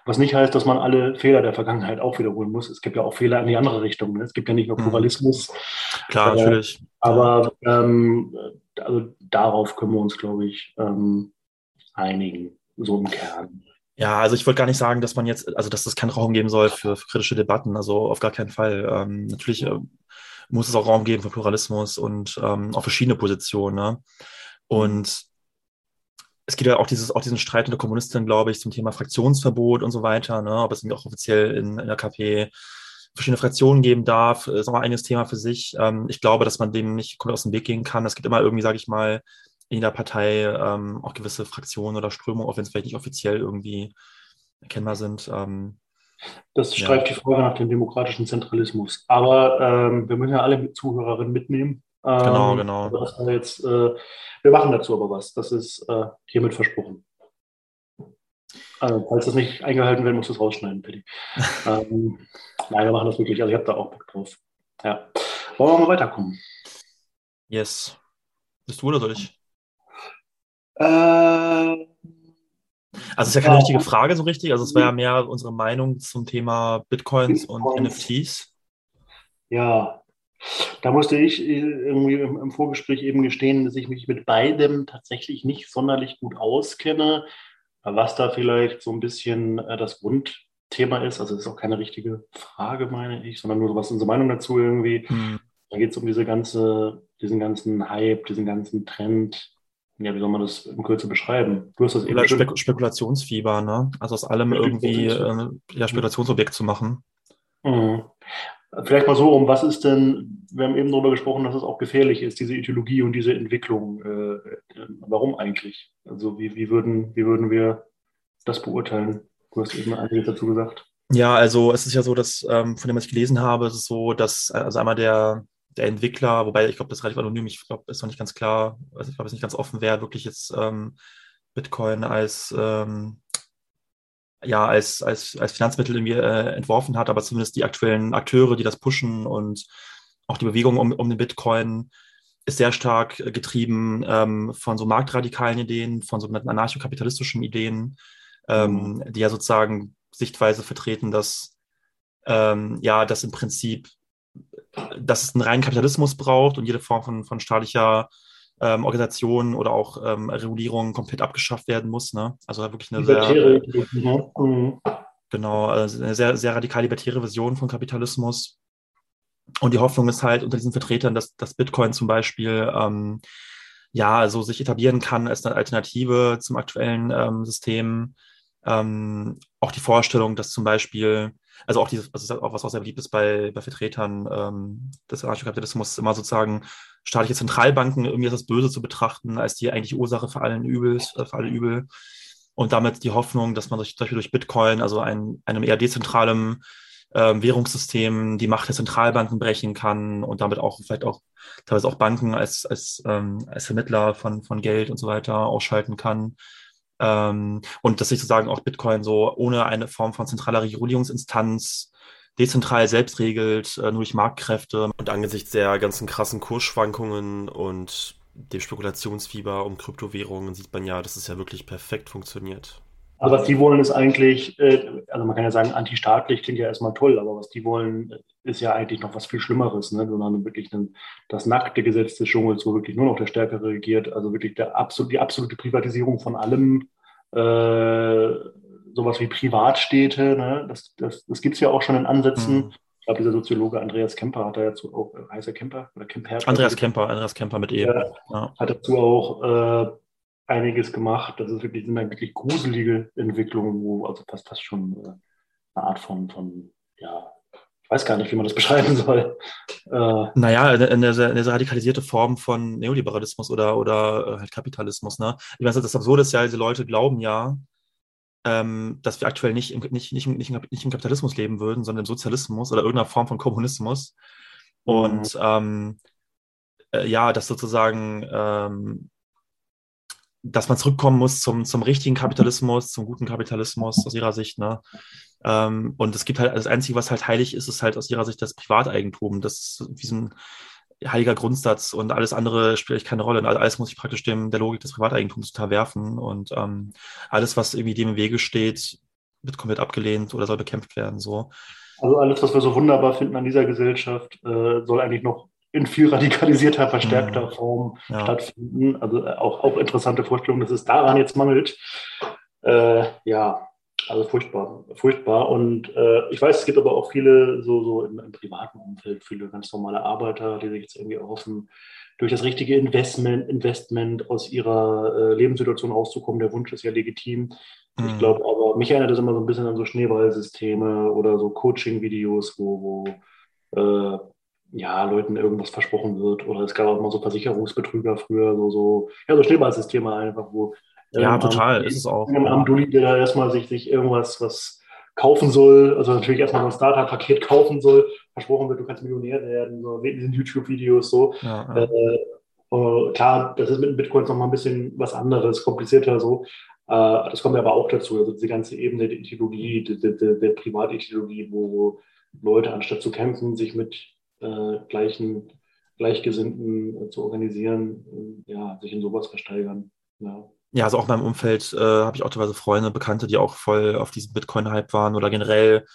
Was nicht heißt, dass man alle Fehler der Vergangenheit auch wiederholen muss. Es gibt ja auch Fehler in die andere Richtung. Ne? Es gibt ja nicht nur mhm. Pluralismus. Klar, äh, natürlich. Aber ähm, also darauf können wir uns, glaube ich, ähm, einigen, so im Kern. Ja, also ich wollte gar nicht sagen, dass man jetzt, also dass es keinen Raum geben soll für, für kritische Debatten. Also auf gar keinen Fall. Ähm, natürlich äh, muss es auch Raum geben für Pluralismus und ähm, auch verschiedene Positionen. Ne? Und es gibt ja auch, dieses, auch diesen Streit unter Kommunisten, glaube ich, zum Thema Fraktionsverbot und so weiter, ne? ob es auch offiziell in, in der KP verschiedene Fraktionen geben darf, ist auch ein eigenes Thema für sich. Ähm, ich glaube, dass man dem nicht komplett aus dem Weg gehen kann. Es gibt immer irgendwie, sage ich mal, in der Partei ähm, auch gewisse Fraktionen oder Strömungen, auch wenn es vielleicht nicht offiziell irgendwie erkennbar sind. Ähm, das streift ja. die Frage nach dem demokratischen Zentralismus. Aber ähm, wir müssen ja alle Zuhörerinnen mitnehmen. Genau, ähm, genau. Das jetzt, äh, wir machen dazu aber was. Das ist äh, hiermit versprochen. Also, falls das nicht eingehalten wird, musst du es rausschneiden, Paddy. [laughs] ähm, nein, wir machen das wirklich. Also ich habe da auch Bock drauf. Ja. Wollen wir mal weiterkommen? Yes. Bist du oder soll ich? Äh, also es ist ja keine ja. richtige Frage so richtig. Also es war ja mehr unsere Meinung zum Thema Bitcoins, Bitcoins. und NFTs. Ja. Da musste ich äh, irgendwie im, im, Vorgespräch eben gestehen, dass ich mich mit beidem tatsächlich nicht sonderlich gut auskenne. Was da vielleicht so ein bisschen äh, das Grundthema ist, also das ist auch keine richtige Frage, meine ich, sondern nur so was unsere Meinung dazu irgendwie. Hm. Da geht es um diese ganze, diesen ganzen Hype, diesen ganzen Trend. Ja, wie soll man das in Kürze beschreiben? Du hast das eben Spek Spekulationsfieber, ne? Also aus allem irgendwie äh, ja, Spekulationsobjekt zu machen. Mhm. Vielleicht mal so um, was ist denn, wir haben eben darüber gesprochen, dass es auch gefährlich ist, diese Ideologie und diese Entwicklung. Äh, äh, warum eigentlich? Also wie, wie, würden, wie würden wir das beurteilen? Du hast eben einiges dazu gesagt. Ja, also es ist ja so, dass ähm, von dem, was ich gelesen habe, ist es so, dass also einmal der, der Entwickler, wobei ich glaube, das ist relativ anonym, ich glaube, ist noch nicht ganz klar, also ich glaube, es ist nicht ganz offen, wer wirklich jetzt ähm, Bitcoin als ähm, ja, als, als, als Finanzmittel irgendwie äh, entworfen hat, aber zumindest die aktuellen Akteure, die das pushen und auch die Bewegung um, um den Bitcoin ist sehr stark getrieben ähm, von so marktradikalen Ideen, von sogenannten anarchokapitalistischen Ideen, ähm, mhm. die ja sozusagen Sichtweise vertreten, dass ähm, ja, dass im Prinzip, dass es einen reinen Kapitalismus braucht und jede Form von, von staatlicher ähm, Organisationen oder auch ähm, Regulierungen komplett abgeschafft werden muss. Ne? Also wirklich eine sehr, mhm. genau, also eine sehr, sehr radikal libertäre Version von Kapitalismus. Und die Hoffnung ist halt unter diesen Vertretern, dass, dass Bitcoin zum Beispiel ähm, ja so sich etablieren kann als eine Alternative zum aktuellen ähm, System. Ähm, auch die Vorstellung, dass zum Beispiel also auch dieses, also auch was auch sehr beliebt ist bei, bei Vertretern ähm, des Anarchokapitalismus, immer sozusagen staatliche Zentralbanken irgendwie als das Böse zu betrachten, als die eigentliche Ursache für allen Übels, äh, für alle Übel. Und damit die Hoffnung, dass man durch, zum Beispiel durch Bitcoin, also ein, einem eher dezentralen ähm, Währungssystem, die Macht der Zentralbanken brechen kann und damit auch vielleicht auch teilweise auch Banken als, als, ähm, als Vermittler von, von Geld und so weiter ausschalten kann. Ähm, und dass sich sozusagen auch Bitcoin so ohne eine Form von zentraler Regulierungsinstanz dezentral selbst regelt, äh, nur durch Marktkräfte. Und angesichts der ganzen krassen Kursschwankungen und dem Spekulationsfieber um Kryptowährungen sieht man ja, dass es ja wirklich perfekt funktioniert. Aber was die wollen, ist eigentlich, äh, also man kann ja sagen, antistaatlich klingt ja erstmal toll, aber was die wollen, ist ja eigentlich noch was viel Schlimmeres, ne? sondern wirklich ein, das nackte Gesetz des Dschungels, wo wirklich nur noch der Stärkere regiert, also wirklich der absolut, die absolute Privatisierung von allem, äh, sowas wie Privatstädte, ne? das, das, das gibt es ja auch schon in Ansätzen. Mhm. Ich glaube, dieser Soziologe Andreas Kemper hat dazu auch, äh, heißt er Kemper oder Kemper? Andreas Kemper, Andreas Kemper mit E. Ja, Hat dazu auch äh, einiges gemacht. Das ist wirklich, sind dann wirklich gruselige Entwicklungen, wo also fast, fast schon äh, eine Art von, von, ja, ich weiß gar nicht, wie man das [laughs] beschreiben soll. Äh, naja, eine, eine, radikalisierte Form von Neoliberalismus oder, oder äh, halt Kapitalismus. Ne? Ich meine, das Absurde ist ja, diese Leute glauben ja, ähm, dass wir aktuell nicht im, nicht, nicht, nicht, nicht im Kapitalismus leben würden, sondern im Sozialismus oder irgendeiner Form von Kommunismus. Und mhm. ähm, äh, ja, dass sozusagen ähm, dass man zurückkommen muss zum, zum richtigen Kapitalismus, zum guten Kapitalismus aus ihrer Sicht. Ne? Ähm, und es gibt halt, das Einzige, was halt heilig ist, ist halt aus ihrer Sicht das Privateigentum. Das ist wie so ein heiliger Grundsatz und alles andere spielt eigentlich keine Rolle. Und alles muss ich praktisch dem, der Logik des Privateigentums unterwerfen. Und ähm, alles, was irgendwie dem im Wege steht, wird komplett abgelehnt oder soll bekämpft werden. So. Also alles, was wir so wunderbar finden an dieser Gesellschaft, äh, soll eigentlich noch in viel radikalisierter, verstärkter mhm. Form ja. stattfinden. Also äh, auch, auch interessante Vorstellung, dass es daran jetzt mangelt. Äh, ja, also furchtbar, furchtbar. Und äh, ich weiß, es gibt aber auch viele so, so im, im, privaten Umfeld, viele ganz normale Arbeiter, die sich jetzt irgendwie erhoffen, durch das richtige Investment, Investment aus ihrer äh, Lebenssituation rauszukommen. Der Wunsch ist ja legitim. Mhm. Ich glaube aber, mich erinnert das immer so ein bisschen an so Schneeballsysteme oder so Coaching-Videos, wo, wo äh, ja, Leuten irgendwas versprochen wird. Oder es gab auch mal so Versicherungsbetrüger früher, so, so, ja, so Schneeballsysteme einfach, wo ja, ähm, total, ist es auch. Am Dulli, der da erstmal sich, sich irgendwas was kaufen soll, also natürlich erstmal ein Starter-Paket kaufen soll, versprochen wird, du kannst Millionär werden, so in diesen YouTube-Videos so. Ja, ja. Äh, äh, klar, das ist mit Bitcoins noch mal ein bisschen was anderes, komplizierter so. Äh, das kommt aber auch dazu, also diese ganze Ebene der Ideologie, der, der, der Privatideologie, wo Leute anstatt zu kämpfen, sich mit äh, gleichen, Gleichgesinnten äh, zu organisieren, äh, ja, sich in sowas versteigern. Ja. Ja, also auch in meinem Umfeld äh, habe ich auch teilweise Freunde, Bekannte, die auch voll auf diesem Bitcoin-Hype waren oder generell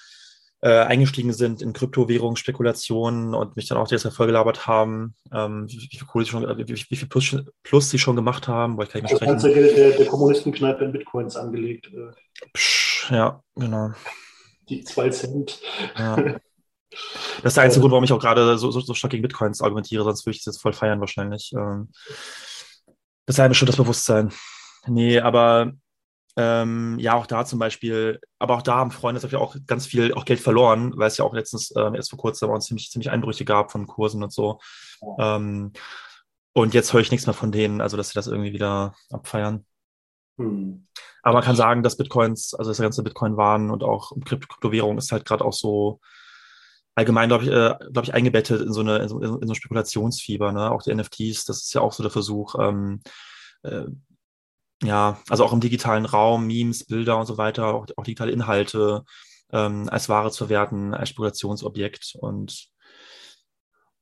äh, eingestiegen sind in Kryptowährungsspekulationen und mich dann auch deshalb vollgelabert haben, ähm, wie, wie, sie schon, wie, wie, viel Plus, Plus, sie schon gemacht haben, weil ich kann nicht Das ganze Geld der, der Kommunistenkneipe in Bitcoins angelegt. Äh. Psch, ja, genau. Die zwei Cent. Ja. Das ist der einzige [laughs] Grund, warum ich auch gerade so, so, so stark gegen Bitcoins argumentiere, sonst würde ich das jetzt voll feiern wahrscheinlich. Ähm, das ist bestimmt das Bewusstsein. Nee, aber ähm, ja, auch da zum Beispiel, aber auch da haben Freunde dafür auch ganz viel auch Geld verloren, weil es ja auch letztens ähm, erst vor kurzem auch ziemlich, ziemlich Einbrüche gab von Kursen und so. Ja. Ähm, und jetzt höre ich nichts mehr von denen, also dass sie das irgendwie wieder abfeiern. Hm. Aber man kann sagen, dass Bitcoins, also das ganze Bitcoin-Wahn und auch Kryptowährung ist halt gerade auch so allgemein, glaube ich, äh, glaub ich, eingebettet in so eine in so, in so Spekulationsfieber. Ne? Auch die NFTs, das ist ja auch so der Versuch, ähm, äh, ja, also auch im digitalen Raum, Memes, Bilder und so weiter, auch, auch digitale Inhalte ähm, als Ware zu verwerten, als Spekulationsobjekt und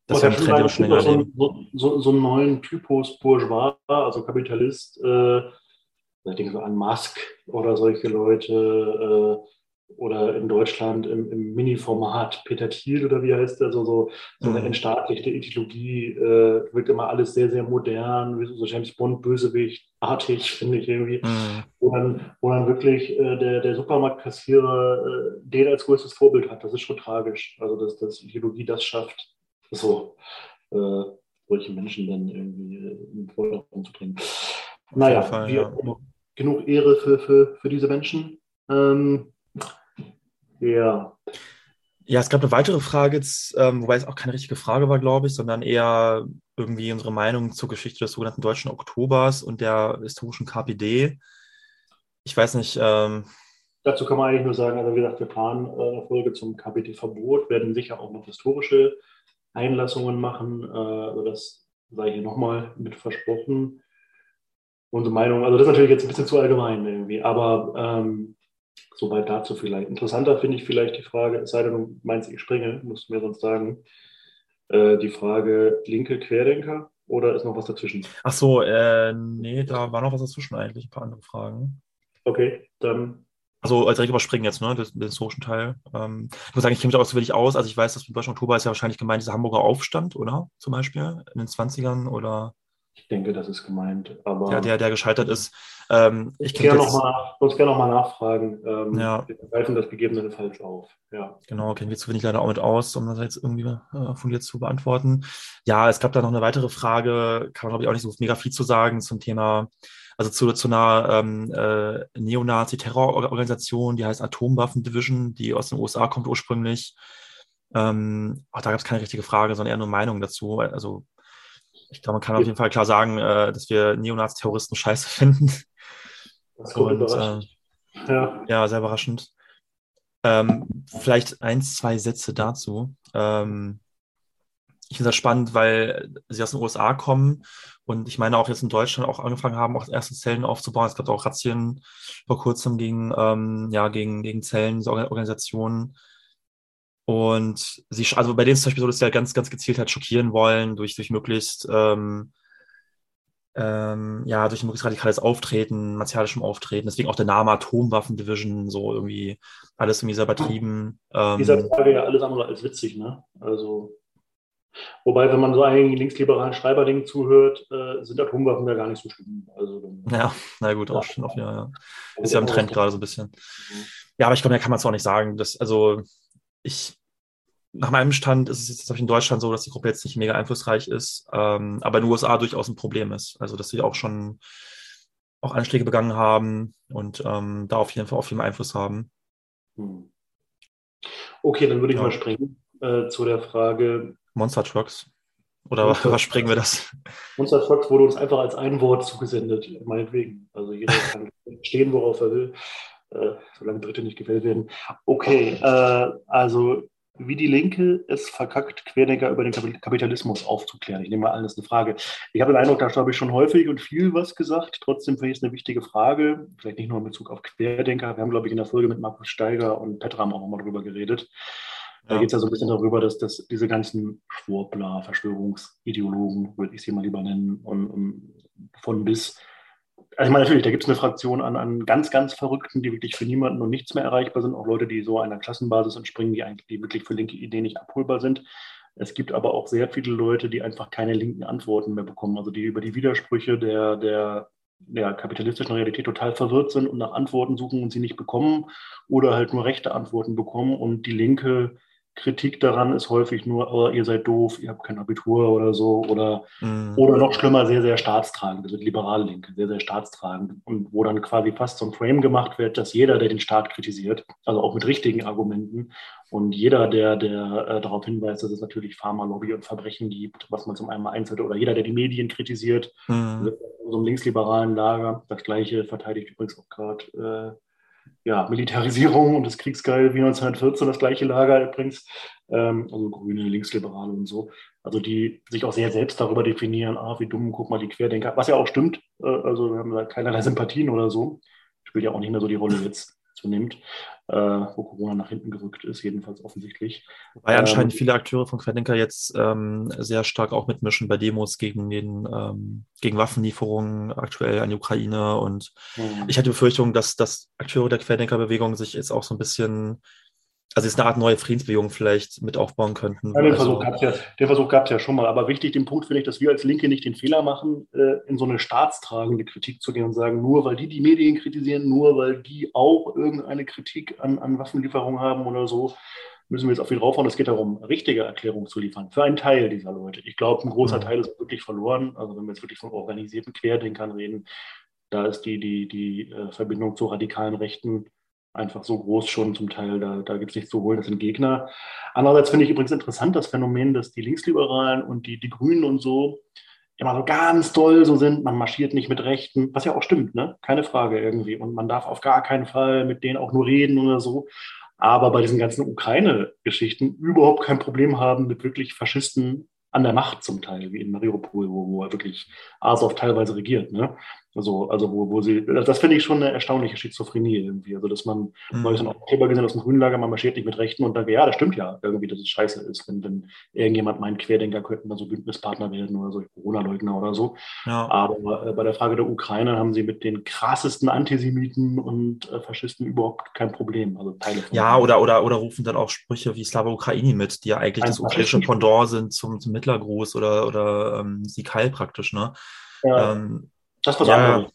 das ist ja ein Trend, den schon länger so, so, so einen neuen Typus Bourgeois, also Kapitalist, äh, ich denke so an Musk oder solche Leute, äh, oder in Deutschland im, im Mini-Format Peter Thiel oder wie heißt der, so, so, so eine mhm. entstaatlichte Ideologie, äh, wirkt immer alles sehr, sehr modern, wie so James Bond, Bösewicht-artig, [laughs] finde ich irgendwie, mhm. wo, dann, wo dann wirklich äh, der, der Supermarktkassierer äh, den als größtes Vorbild hat. Das ist schon tragisch, also dass, dass Ideologie das schafft, so äh, solche Menschen dann irgendwie äh, in den Vordergrund zu bringen. Naja, Fall, wir, ja. genug Ehre für, für, für diese Menschen. Ähm, ja. Ja, es gab eine weitere Frage, jetzt, ähm, wobei es auch keine richtige Frage war, glaube ich, sondern eher irgendwie unsere Meinung zur Geschichte des sogenannten Deutschen Oktobers und der historischen KPD. Ich weiß nicht. Ähm, Dazu kann man eigentlich nur sagen, also wie gesagt, wir planen äh, eine Folge zum KPD-Verbot, werden sicher auch noch historische Einlassungen machen. Äh, also das sei hier nochmal mit versprochen. Unsere Meinung, also das ist natürlich jetzt ein bisschen zu allgemein irgendwie, aber ähm, Soweit dazu vielleicht. Interessanter finde ich vielleicht die Frage, es sei denn, du meinst, ich springe, musst du mir sonst sagen, äh, die Frage linke Querdenker oder ist noch was dazwischen? Ach so, äh, nee, da war noch was dazwischen eigentlich, ein paar andere Fragen. Okay, dann. Also direkt überspringen jetzt, ne, den, historischen Teil. Ähm, ich muss sagen, ich kenne mich auch so wenig aus. Also ich weiß, dass im Deutschen Oktober ist ja wahrscheinlich gemeint dieser Hamburger Aufstand, oder? Zum Beispiel in den 20ern oder ich denke, das ist gemeint. Aber ja, der, der gescheitert ist. Ähm, ich kann noch mal, uns gerne nochmal nachfragen. Ähm, ja. Wir greifen das gegebenenfalls auf. Ja. Genau, kennen wir zu wenig leider auch mit aus, um das jetzt irgendwie äh, fundiert zu beantworten. Ja, es gab da noch eine weitere Frage, kann man glaube ich auch nicht so mega viel zu sagen zum Thema, also zu, zu einer ähm, äh, Neonazi-Terrororganisation, die heißt Atomwaffen Division, die aus den USA kommt ursprünglich. Ähm, auch da gab es keine richtige Frage, sondern eher nur Meinung dazu. Also ich glaube, man kann auf jeden Fall klar sagen, äh, dass wir Neonazi-Terroristen scheiße [laughs] finden. Das ist Und, äh, ja. ja, sehr überraschend. Ähm, vielleicht ein, zwei Sätze dazu. Ähm, ich finde das spannend, weil sie aus den USA kommen und ich meine auch jetzt in Deutschland auch angefangen haben, auch erste Zellen aufzubauen. Es gab auch Razzien vor kurzem gegen, ähm, ja, gegen, gegen Zellen, Organisationen. Und sie, also bei denen ist zum Beispiel so, dass sie halt ganz, ganz gezielt halt schockieren wollen durch, durch möglichst, ähm, ähm, ja, durch möglichst radikales Auftreten, martialischem Auftreten. Deswegen auch der Name Atomwaffen-Division, so irgendwie alles irgendwie sehr übertrieben. Ähm, Dieser Frage ja alles andere als witzig, ne? Also, wobei, wenn man so einigen linksliberalen Schreiberdingen zuhört, äh, sind Atomwaffen ja gar nicht so schlimm. Also, dann, ja, na gut, auch schon ja, ja. Ist ja im Trend gerade so ein bisschen. Ja, aber ich glaube, da kann man es auch nicht sagen. Dass, also, ich, nach meinem Stand ist es jetzt in Deutschland so, dass die Gruppe jetzt nicht mega einflussreich ist, ähm, aber in den USA durchaus ein Problem ist. Also, dass sie auch schon auch Anschläge begangen haben und ähm, da auf jeden Fall auch viel Einfluss haben. Hm. Okay, dann würde ich ja. mal springen äh, zu der Frage. Monster Trucks. Oder Monster was springen wir das? Monster Trucks wurde uns einfach als ein Wort zugesendet, meinetwegen. Also jeder kann [laughs] stehen, worauf er will äh, solange Dritte nicht gewählt werden. Okay, äh, also wie die Linke es verkackt, Querdenker über den Kapitalismus aufzuklären. Ich nehme mal an, das ist eine Frage. Ich habe den Eindruck, da habe ich schon häufig und viel was gesagt. Trotzdem finde ich es eine wichtige Frage. Vielleicht nicht nur in Bezug auf Querdenker. Wir haben, glaube ich, in der Folge mit Markus Steiger und Petram auch nochmal drüber geredet. Da geht es ja so ein bisschen darüber, dass, dass diese ganzen Schwurbler, Verschwörungsideologen, würde ich sie mal lieber nennen, und, und von bis also ich meine, natürlich, da gibt es eine Fraktion an, an ganz, ganz Verrückten, die wirklich für niemanden und nichts mehr erreichbar sind. Auch Leute, die so einer Klassenbasis entspringen, die eigentlich die wirklich für linke Ideen nicht abholbar sind. Es gibt aber auch sehr viele Leute, die einfach keine linken Antworten mehr bekommen, also die über die Widersprüche der, der, der kapitalistischen Realität total verwirrt sind und nach Antworten suchen und sie nicht bekommen oder halt nur rechte Antworten bekommen und die Linke Kritik daran ist häufig nur, oh, ihr seid doof, ihr habt kein Abitur oder so, oder, mhm. oder noch schlimmer, sehr, sehr staatstragend, also liberale Linke, sehr, sehr staatstragend. Und wo dann quasi fast so ein Frame gemacht wird, dass jeder, der den Staat kritisiert, also auch mit richtigen Argumenten, und jeder, der, der äh, darauf hinweist, dass es natürlich Pharmalobby und Verbrechen gibt, was man zum einen einzelne, oder jeder, der die Medien kritisiert, mhm. so einem linksliberalen Lager, das gleiche verteidigt übrigens auch gerade äh, ja, Militarisierung und das Kriegsgeil wie 1914, das gleiche Lager übrigens, ähm, also Grüne, Linksliberale und so, also die sich auch sehr selbst darüber definieren, ah, wie dumm, guck mal, die Querdenker, was ja auch stimmt, äh, also wir haben da keinerlei Sympathien oder so, spielt ja auch nicht mehr so die Rolle jetzt zunimmt, äh, wo Corona nach hinten gerückt ist, jedenfalls offensichtlich. Weil ähm, anscheinend viele Akteure von Querdenker jetzt ähm, sehr stark auch mitmischen bei Demos gegen, den, ähm, gegen Waffenlieferungen aktuell an die Ukraine. Und mhm. ich hatte die Befürchtung, dass, dass Akteure der Querdenkerbewegung sich jetzt auch so ein bisschen also jetzt eine Art neue Friedensbewegung vielleicht mit aufbauen könnten. Ja, den also, Versuch gab es ja, den Versuch gab es ja schon mal. Aber wichtig, den Punkt finde ich, dass wir als Linke nicht den Fehler machen, äh, in so eine staatstragende Kritik zu gehen und sagen, nur weil die die Medien kritisieren, nur weil die auch irgendeine Kritik an, an Waffenlieferungen haben oder so, müssen wir jetzt auf ihn raufhauen. Es geht darum, richtige Erklärungen zu liefern für einen Teil dieser Leute. Ich glaube, ein großer mhm. Teil ist wirklich verloren. Also wenn wir jetzt wirklich von organisierten Querdenkern reden, da ist die, die, die äh, Verbindung zu radikalen Rechten einfach so groß schon zum Teil, da, da gibt es nichts zu holen, das sind Gegner. Andererseits finde ich übrigens interessant das Phänomen, dass die Linksliberalen und die, die Grünen und so immer so ganz doll so sind, man marschiert nicht mit Rechten, was ja auch stimmt, ne? keine Frage irgendwie. Und man darf auf gar keinen Fall mit denen auch nur reden oder so. Aber bei diesen ganzen Ukraine-Geschichten überhaupt kein Problem haben mit wirklich Faschisten an der Macht zum Teil, wie in Mariupol, wo, wo er wirklich Azov teilweise regiert. Ne? Also, also wo, wo sie, das finde ich schon eine erstaunliche Schizophrenie irgendwie. Also, dass man mhm. neulich so ein Aufkleber gesehen aus dem grünen Lager, man marschiert nicht mit Rechten und dann, ja, das stimmt ja irgendwie, dass es scheiße ist, wenn, wenn irgendjemand meint, Querdenker könnten da so Bündnispartner werden oder so Corona-Leugner oder so. Ja. Aber äh, bei der Frage der Ukraine haben sie mit den krassesten Antisemiten und äh, Faschisten überhaupt kein Problem. Also Teile von ja, oder, oder, oder rufen dann auch Sprüche wie Slava Ukraini mit, die ja eigentlich Ein das ukrainische Pendant sind zum, zum Mittlergruß oder, oder ähm, Heil praktisch, ne? Ja. Ähm, das ist was ja. anderes.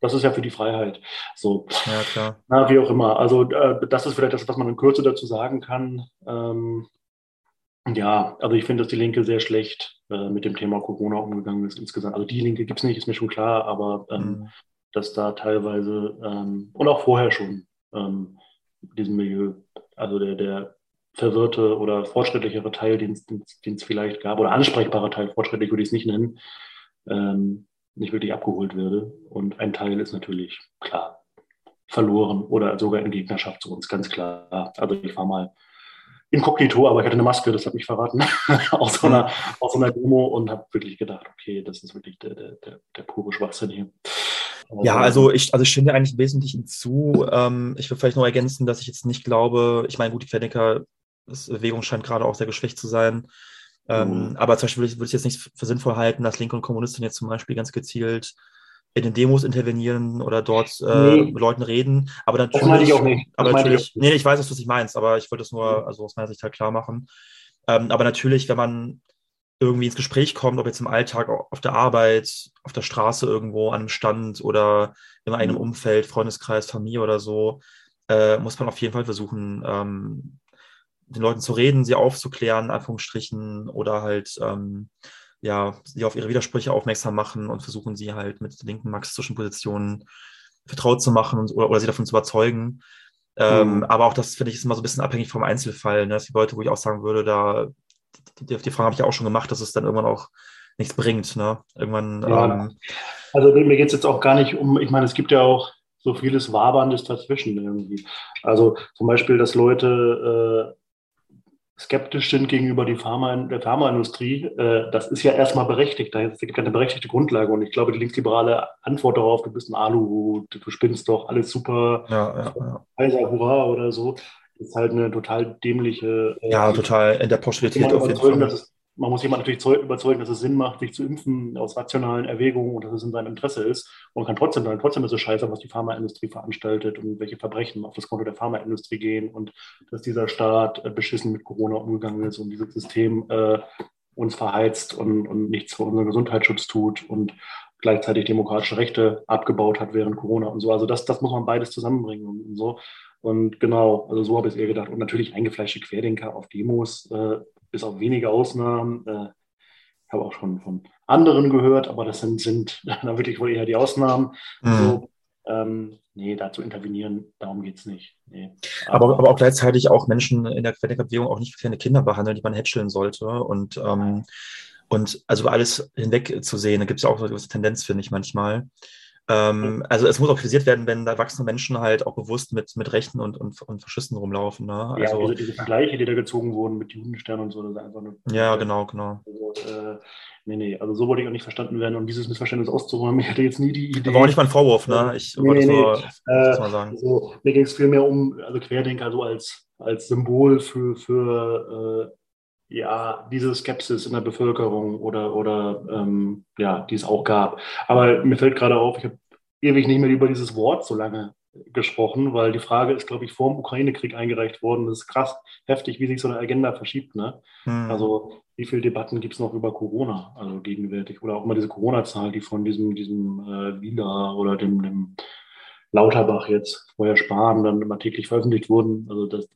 Das ist ja für die Freiheit. So. Ja, klar. Na, wie auch immer. Also, äh, das ist vielleicht das, was man in Kürze dazu sagen kann. Ähm, ja, also ich finde, dass die Linke sehr schlecht äh, mit dem Thema Corona umgegangen ist insgesamt. Also die Linke gibt es nicht, ist mir schon klar, aber ähm, mhm. dass da teilweise ähm, und auch vorher schon ähm, diesem Milieu, also der, der verwirrte oder fortschrittlichere Teil, den es vielleicht gab, oder ansprechbare Teil, fortschrittlich würde ich es nicht nennen, ähm, nicht wirklich abgeholt werde. Und ein Teil ist natürlich klar verloren oder sogar in Gegnerschaft zu uns, ganz klar. Also ich war mal inkognito, aber ich hatte eine Maske, das hat mich verraten, [laughs] aus, so einer, so einer Demo und habe wirklich gedacht, okay, das ist wirklich der, der, der, der pure Schwachsinn hier. Ja, also ich, also ich stimme eigentlich im Wesentlichen zu. Ähm, ich will vielleicht noch ergänzen, dass ich jetzt nicht glaube, ich meine, gut, die Querdenker, Bewegung scheint gerade auch sehr geschwächt zu sein. Ähm, mhm. Aber zum Beispiel würde ich, jetzt nicht für sinnvoll halten, dass Linke und Kommunisten jetzt zum Beispiel ganz gezielt in den Demos intervenieren oder dort äh, nee. mit Leuten reden. Aber natürlich, das meine ich auch nicht. aber natürlich, nee, ich weiß, was du meinst, aber ich wollte es nur mhm. also aus meiner Sicht halt klar machen. Ähm, aber natürlich, wenn man irgendwie ins Gespräch kommt, ob jetzt im Alltag, auf der Arbeit, auf der Straße irgendwo, an einem Stand oder in einem mhm. Umfeld, Freundeskreis, Familie oder so, äh, muss man auf jeden Fall versuchen, ähm, den Leuten zu reden, sie aufzuklären, Anführungsstrichen, oder halt ähm, ja, sie auf ihre Widersprüche aufmerksam machen und versuchen sie halt mit linken marxistischen Positionen vertraut zu machen und, oder, oder sie davon zu überzeugen. Ähm, mhm. Aber auch das, finde ich, ist immer so ein bisschen abhängig vom Einzelfall. Ne? Das die Leute, wo ich auch sagen würde, da, die, die, die Frage habe ich ja auch schon gemacht, dass es dann irgendwann auch nichts bringt. Ne? Irgendwann. Ja. Ähm, also mir geht es jetzt auch gar nicht um, ich meine, es gibt ja auch so vieles Waberndes dazwischen irgendwie. Also zum Beispiel, dass Leute äh, skeptisch sind gegenüber die Pharma, der Pharmaindustrie, äh, das ist ja erstmal berechtigt. Da gibt eine berechtigte Grundlage. Und ich glaube, die linksliberale Antwort darauf, du bist ein Alu, du, spinnst doch, alles super, ja, ja, ja. hurra oder so, ist halt eine total dämliche. Äh, ja, total in der Pauschalität auf jeden Fall. Dass es, man muss jemand natürlich überzeugen, dass es Sinn macht, sich zu impfen aus rationalen Erwägungen und dass es in seinem Interesse ist. Und man kann trotzdem sagen, trotzdem ist es scheiße, was die Pharmaindustrie veranstaltet und welche Verbrechen auf das Konto der Pharmaindustrie gehen und dass dieser Staat äh, beschissen mit Corona umgegangen ist und dieses System äh, uns verheizt und, und nichts für unseren Gesundheitsschutz tut und gleichzeitig demokratische Rechte abgebaut hat während Corona und so. Also das, das muss man beides zusammenbringen und, und so. Und genau, also so habe ich es eher gedacht. Und natürlich eingefleischte Querdenker auf Demos, äh, bis auf wenige Ausnahmen. Äh, ich habe auch schon von anderen gehört, aber das sind, sind [laughs] dann wirklich wohl eher die Ausnahmen. Mhm. So, ähm, nee, da zu intervenieren, darum geht es nicht. Nee. Aber, aber, auch gleichzeitig auch Menschen in der Querdenkerbewegung auch nicht kleine Kinder behandeln, die man hätscheln sollte. Und, ähm, und also alles hinweg zu sehen, da gibt es ja auch so eine Tendenz, finde ich manchmal. Ähm, also es muss auch kritisiert werden, wenn erwachsene Menschen halt auch bewusst mit, mit Rechten und, und, und Faschisten rumlaufen. Ne? Also, ja, diese, diese, Vergleiche, die da gezogen wurden mit Judenstern und so, das ist einfach eine, Ja, genau, genau. Also, äh, nee, nee, also so wollte ich auch nicht verstanden werden und dieses Missverständnis auszuräumen, [laughs] ich hatte jetzt nie die Idee. War auch nicht mal ein Vorwurf, ne? Ich nee, wollte nee, nur, äh, mal sagen. Also, mir ging es vielmehr um, also Querdenker so als, als Symbol für, für äh, ja, diese Skepsis in der Bevölkerung oder, oder ähm, ja, die es auch gab. Aber mir fällt gerade auf, ich habe ewig nicht mehr über dieses Wort so lange gesprochen, weil die Frage ist, glaube ich, vor dem Ukraine-Krieg eingereicht worden. Das ist krass heftig, wie sich so eine Agenda verschiebt. Ne? Hm. Also wie viele Debatten gibt es noch über Corona, also gegenwärtig? Oder auch mal diese Corona-Zahl, die von diesem, diesem äh, Wieler oder dem, dem Lauterbach jetzt, vorher Spahn, dann immer täglich veröffentlicht wurden. Also das,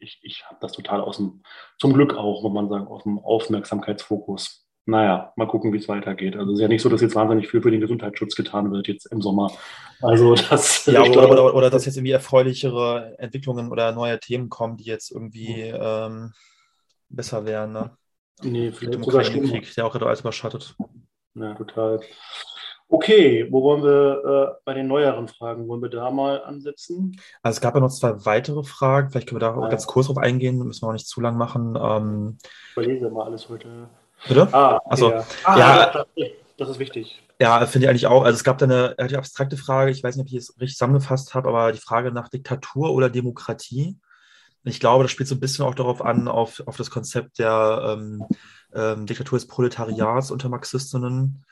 ich, ich habe das total aus dem, zum Glück auch, muss man sagen, aus dem Aufmerksamkeitsfokus. Naja, mal gucken, wie es weitergeht. Also es ist ja nicht so, dass jetzt wahnsinnig viel für den Gesundheitsschutz getan wird jetzt im Sommer. Also das. Ja, oder, [laughs] glaube, oder, oder, dass jetzt irgendwie erfreulichere Entwicklungen oder neue Themen kommen, die jetzt irgendwie ähm, besser wären. Ne? Nee, vielleicht sogar Krieg, der auch gerade alles überschattet. Ja, total. Okay, wo wollen wir äh, bei den neueren Fragen, wollen wir da mal ansetzen? Also es gab ja noch zwei weitere Fragen, vielleicht können wir da ah, ganz kurz drauf eingehen, müssen wir auch nicht zu lang machen. Ähm, ich überlege mal alles heute. Bitte? Ah, Achso. Ja, ah, ja das, das, ist wichtig. Ja, finde ich eigentlich auch. Also es gab da eine relativ abstrakte Frage, ich weiß nicht, ob ich es richtig zusammengefasst habe, aber die Frage nach Diktatur oder Demokratie. Ich glaube, das spielt so ein bisschen auch darauf an, auf, auf das Konzept der ähm, ähm, Diktatur des Proletariats unter Marxistinnen.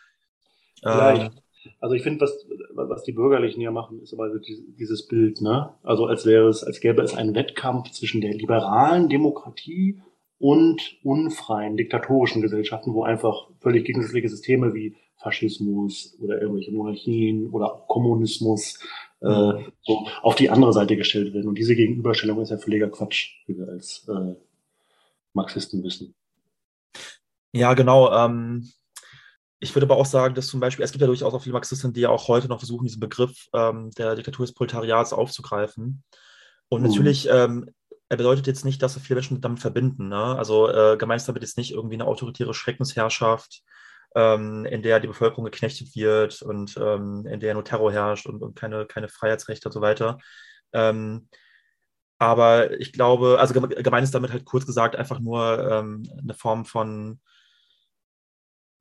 Vielleicht. Ähm, also ich finde, was, was die Bürgerlichen ja machen, ist aber dieses Bild, ne? Also als wäre es, als gäbe es einen Wettkampf zwischen der liberalen Demokratie und unfreien diktatorischen Gesellschaften, wo einfach völlig gegensätzliche Systeme wie Faschismus oder irgendwelche Monarchien oder Kommunismus äh, so auf die andere Seite gestellt werden. Und diese Gegenüberstellung ist ja völliger Quatsch, wie wir als äh, Marxisten wissen. Ja, genau. Ähm, ich würde aber auch sagen, dass zum Beispiel, es gibt ja durchaus auch viele Marxisten, die ja auch heute noch versuchen, diesen Begriff ähm, der Diktatur des Proletariats aufzugreifen. Und mhm. natürlich, ähm, bedeutet jetzt nicht, dass viele Menschen damit verbinden. Ne? Also äh, gemeint ist damit jetzt nicht irgendwie eine autoritäre Schreckensherrschaft, ähm, in der die Bevölkerung geknechtet wird und ähm, in der nur Terror herrscht und, und keine, keine Freiheitsrechte und so weiter. Ähm, aber ich glaube, also gemeint ist damit halt kurz gesagt einfach nur ähm, eine Form von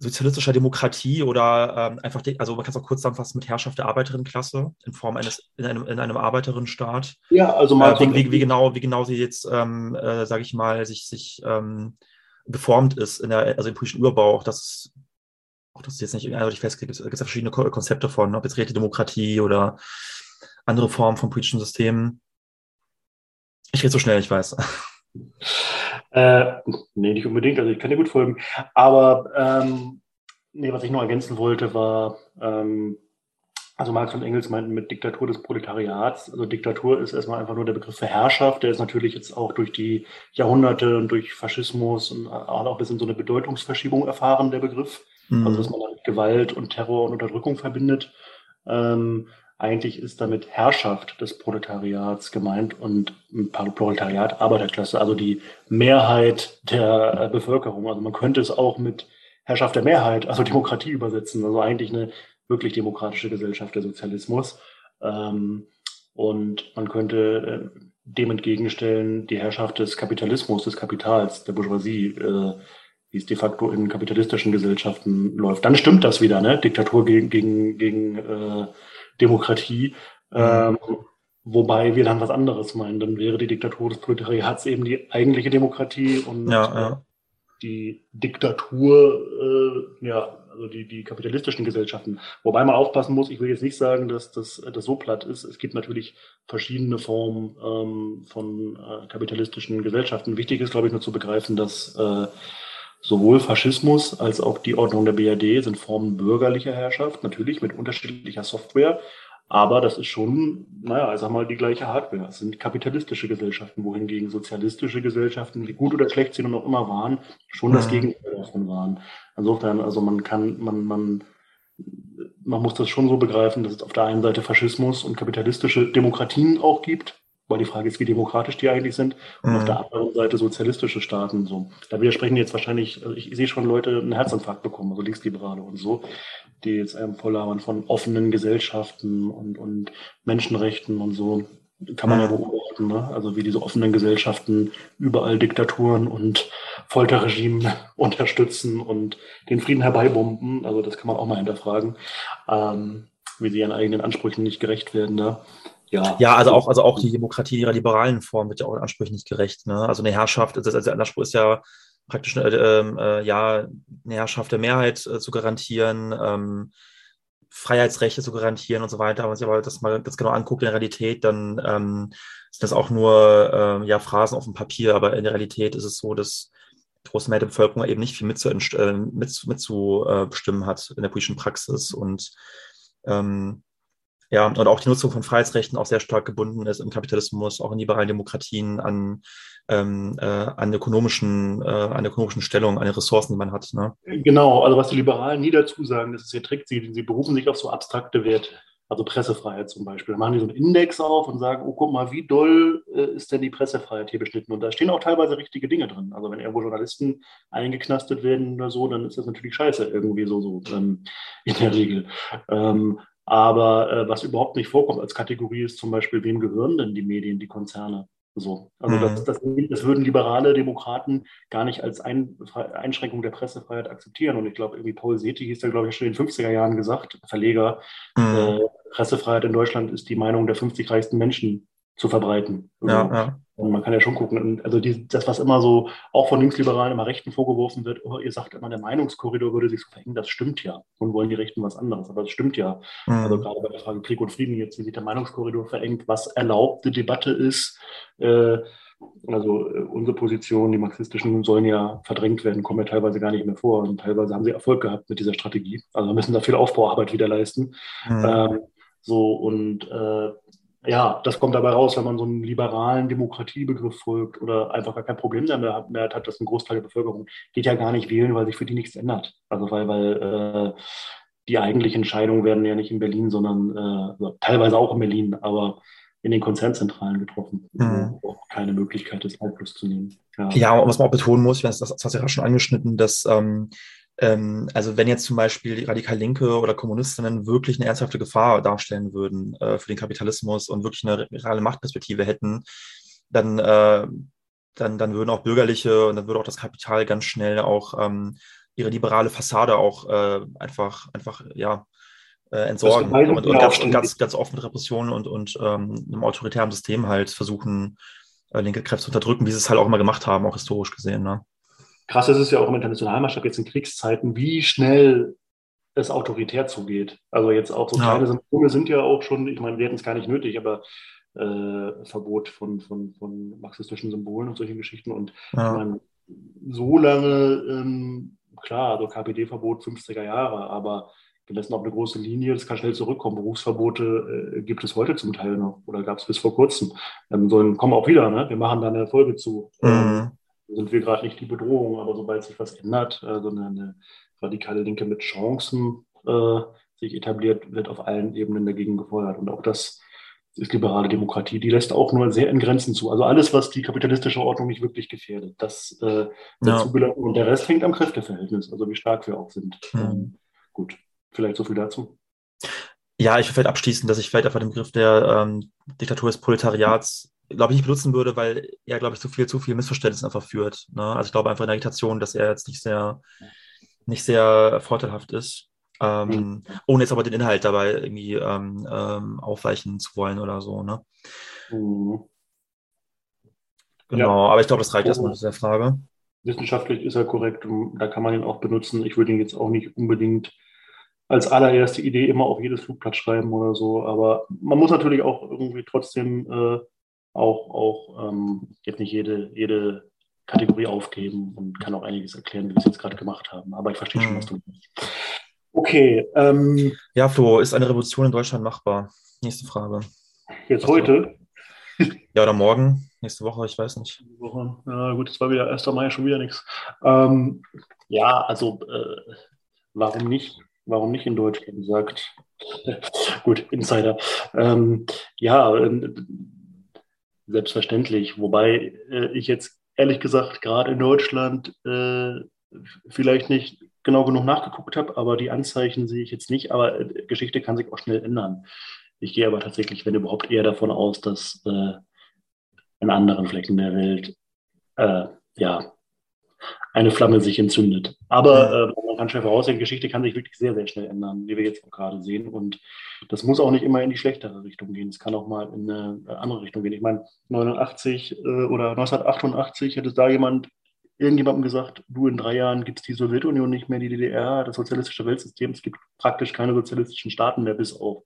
sozialistischer Demokratie oder ähm, einfach, also man kann es auch kurz zusammenfassen mit Herrschaft der Arbeiterinnenklasse in Form eines, in einem, in einem Arbeiterinnenstaat. Ja, also mal. Äh, wie, wie, genau, wie genau sie jetzt, ähm, äh, sage ich mal, sich, sich ähm, geformt ist, in der, also im politischen Überbau, auch das, auch das ist jetzt nicht eindeutig festgelegt, es gibt ja verschiedene Konzepte von, ob jetzt Räte Demokratie oder andere Formen von politischen Systemen. Ich rede so schnell, ich weiß. Äh, nee, nicht unbedingt, also ich kann dir gut folgen. Aber ähm, nee, was ich noch ergänzen wollte, war, ähm, also Marx und Engels meinten mit Diktatur des Proletariats. Also Diktatur ist erstmal einfach nur der Begriff für Herrschaft. Der ist natürlich jetzt auch durch die Jahrhunderte und durch Faschismus und auch ein bisschen so eine Bedeutungsverschiebung erfahren, der Begriff. Mhm. Also dass man damit Gewalt und Terror und Unterdrückung verbindet. Ähm, eigentlich ist damit Herrschaft des Proletariats gemeint und Proletariat Arbeiterklasse, also die Mehrheit der Bevölkerung. Also man könnte es auch mit Herrschaft der Mehrheit, also [laughs] Demokratie übersetzen. Also eigentlich eine wirklich demokratische Gesellschaft der Sozialismus. Ähm, und man könnte äh, dem entgegenstellen die Herrschaft des Kapitalismus, des Kapitals, der Bourgeoisie, äh, wie es de facto in kapitalistischen Gesellschaften läuft. Dann stimmt das wieder, ne? Diktatur gegen, gegen, gegen äh, Demokratie. Mhm. Ähm, wobei wir dann was anderes meinen. Dann wäre die Diktatur des Proletariats eben die eigentliche Demokratie und ja, ja. die Diktatur, äh, ja, also die, die kapitalistischen Gesellschaften. Wobei man aufpassen muss, ich will jetzt nicht sagen, dass das, das so platt ist. Es gibt natürlich verschiedene Formen ähm, von äh, kapitalistischen Gesellschaften. Wichtig ist, glaube ich, nur zu begreifen, dass äh, sowohl Faschismus als auch die Ordnung der BRD sind Formen bürgerlicher Herrschaft, natürlich mit unterschiedlicher Software. Aber das ist schon, naja, ich sag mal, die gleiche Hardware. Es sind kapitalistische Gesellschaften, wohingegen sozialistische Gesellschaften, wie gut oder schlecht sie noch immer waren, schon das mhm. Gegenteil davon waren. Insofern, also man kann, man, man, man muss das schon so begreifen, dass es auf der einen Seite Faschismus und kapitalistische Demokratien auch gibt, weil die Frage ist, wie demokratisch die eigentlich sind, und mhm. auf der anderen Seite sozialistische Staaten. So, da widersprechen jetzt wahrscheinlich, also ich sehe schon Leute einen Herzinfarkt bekommen, also Linksliberale und so, die jetzt einem voll labern von offenen Gesellschaften und, und Menschenrechten und so. Kann man ja mhm. beobachten, ne? also wie diese offenen Gesellschaften überall Diktaturen und Folterregime [laughs] unterstützen und den Frieden herbeibomben. Also das kann man auch mal hinterfragen, ähm, wie sie ihren eigenen Ansprüchen nicht gerecht werden. Ne? Ja. ja, also auch, also auch die Demokratie ihrer liberalen Form wird ja auch Ansprüchen nicht gerecht. Ne? Also eine Herrschaft, also der Anspruch ist ja praktisch äh, äh, ja eine Herrschaft der Mehrheit äh, zu garantieren, ähm, Freiheitsrechte zu garantieren und so weiter. Wenn man sich aber das mal ganz genau anguckt in der Realität, dann ähm, sind das auch nur ähm, ja, Phrasen auf dem Papier, aber in der Realität ist es so, dass die große Mehrheit der Bevölkerung eben nicht viel mitzubestimmen äh, mit, mit zu, äh, hat in der politischen Praxis und ähm, ja, und auch die Nutzung von Freiheitsrechten auch sehr stark gebunden ist im Kapitalismus, auch in liberalen Demokratien an, ähm, äh, an, ökonomischen, äh, an ökonomischen Stellung, an den Ressourcen, die man hat. Ne? Genau, also was die Liberalen nie dazu sagen, das ist ihr Trick, sie, sie berufen sich auf so abstrakte Werte. Also Pressefreiheit zum Beispiel. Da machen die so einen Index auf und sagen, oh, guck mal, wie doll äh, ist denn die Pressefreiheit hier beschnitten? Und da stehen auch teilweise richtige Dinge drin. Also wenn irgendwo Journalisten eingeknastet werden oder so, dann ist das natürlich scheiße irgendwie so, so ähm, in der Regel. Ähm, aber äh, was überhaupt nicht vorkommt als Kategorie ist zum Beispiel, wem gehören denn die Medien, die Konzerne? So. Also mhm. das, das, das, würden liberale Demokraten gar nicht als Ein, Einschränkung der Pressefreiheit akzeptieren. Und ich glaube, irgendwie Paul Seti hieß da, glaube ich, schon in den 50er Jahren gesagt, Verleger, mhm. äh, Pressefreiheit in Deutschland ist die Meinung der 50 reichsten Menschen zu verbreiten. Also, ja, ja. Und man kann ja schon gucken, also die, das, was immer so auch von Linksliberalen immer Rechten vorgeworfen wird, oh, ihr sagt immer, der Meinungskorridor würde sich so verhängen, das stimmt ja. Und wollen die Rechten was anderes, aber das stimmt ja. Mhm. Also gerade bei der Frage Krieg und Frieden jetzt, wie sich der Meinungskorridor verengt, was erlaubte Debatte ist, äh, also äh, unsere Positionen, die marxistischen, sollen ja verdrängt werden, kommen ja teilweise gar nicht mehr vor. Und teilweise haben sie Erfolg gehabt mit dieser Strategie. Also müssen da viel Aufbauarbeit wieder leisten. Mhm. Ähm, so und äh, ja, das kommt dabei raus, wenn man so einen liberalen Demokratiebegriff folgt oder einfach gar kein Problem damit hat, dass ein Großteil der Bevölkerung geht ja gar nicht wählen, weil sich für die nichts ändert. Also weil, weil äh, die eigentlichen Entscheidungen werden ja nicht in Berlin, sondern äh, also teilweise auch in Berlin, aber in den Konzernzentralen getroffen. Mhm. Wo auch keine Möglichkeit ist, Einfluss zu nehmen. Ja, ja und was man auch betonen muss, das, das hast du ja schon angeschnitten, dass ähm, ähm, also wenn jetzt zum Beispiel die radikal Linke oder Kommunistinnen wirklich eine ernsthafte Gefahr darstellen würden äh, für den Kapitalismus und wirklich eine reale Machtperspektive hätten, dann, äh, dann, dann würden auch Bürgerliche und dann würde auch das Kapital ganz schnell auch ähm, ihre liberale Fassade auch äh, einfach, einfach, ja, äh, entsorgen und, und, ganz, und, ganz, ganz, oft mit Repressionen und, und ähm, einem autoritären System halt versuchen, äh, linke Kräfte zu unterdrücken, wie sie es halt auch immer gemacht haben, auch historisch gesehen. Ne? Krass ist es ja auch im internationalen Maßstab jetzt in Kriegszeiten, wie schnell es autoritär zugeht. Also jetzt auch so ja. kleine Symptome sind ja auch schon, ich meine, wir hätten es gar nicht nötig, aber äh, Verbot von, von, von marxistischen Symbolen und solchen Geschichten. Und ja. ich meine, so lange, ähm, klar, also KPD-Verbot 50er Jahre, aber gemessen auf eine große Linie, das kann schnell zurückkommen. Berufsverbote äh, gibt es heute zum Teil noch oder gab es bis vor kurzem. Ähm, sollen, kommen auch wieder, ne? wir machen da eine Folge zu. Mhm. Sind wir gerade nicht die Bedrohung, aber sobald sich was ändert, also eine, eine radikale Linke mit Chancen äh, sich etabliert, wird auf allen Ebenen dagegen gefeuert. Und auch das ist liberale Demokratie. Die lässt auch nur sehr in Grenzen zu. Also alles, was die kapitalistische Ordnung nicht wirklich gefährdet, das äh, ja. Und der Rest hängt am Kräfteverhältnis, also wie stark wir auch sind. Mhm. Ähm, gut, vielleicht so viel dazu. Ja, ich will vielleicht abschließen, dass ich vielleicht einfach den Begriff der ähm, Diktatur des Proletariats glaube ich, nicht benutzen würde, weil er, glaube ich, zu viel, zu viel Missverständnis einfach führt. Ne? Also ich glaube einfach in der Agitation, dass er jetzt nicht sehr, nicht sehr vorteilhaft ist. Ähm, mhm. Ohne jetzt aber den Inhalt dabei irgendwie ähm, ähm, aufweichen zu wollen oder so. Ne? Mhm. Genau, ja. aber ich glaube, das reicht erstmal zu der Frage. wissenschaftlich ist er korrekt und da kann man ihn auch benutzen. Ich würde ihn jetzt auch nicht unbedingt als allererste Idee immer auf jedes Flugblatt schreiben oder so, aber man muss natürlich auch irgendwie trotzdem äh, auch, auch ähm, jetzt nicht jede, jede Kategorie aufgeben und kann auch einiges erklären, wie wir es jetzt gerade gemacht haben. Aber ich verstehe schon, was du meinst. Okay. Ähm, ja, Flo, ist eine Revolution in Deutschland machbar? Nächste Frage. Jetzt was heute? [laughs] Ja, oder morgen, nächste Woche, ich weiß nicht. Woche. Ja, gut, es war wieder 1. Mai, schon wieder nichts. Ähm, ja, also äh, warum nicht? Warum nicht in Deutschland, sagt [laughs] gut, Insider. Ähm, ja, äh, selbstverständlich. Wobei äh, ich jetzt ehrlich gesagt gerade in Deutschland äh, vielleicht nicht genau genug nachgeguckt habe, aber die Anzeichen sehe ich jetzt nicht. Aber äh, Geschichte kann sich auch schnell ändern. Ich gehe aber tatsächlich, wenn überhaupt, eher davon aus, dass äh, in anderen Flecken der Welt äh, ja, eine Flamme sich entzündet. Aber äh, man kann schnell voraussehen, Geschichte kann sich wirklich sehr, sehr schnell ändern, wie wir jetzt auch gerade sehen. Und das muss auch nicht immer in die schlechtere Richtung gehen. Es kann auch mal in eine andere Richtung gehen. Ich meine, 89 äh, oder 1988 hätte da jemand irgendjemandem gesagt, du in drei Jahren gibt es die Sowjetunion nicht mehr, die DDR, das sozialistische Weltsystem, es gibt praktisch keine sozialistischen Staaten mehr, bis auf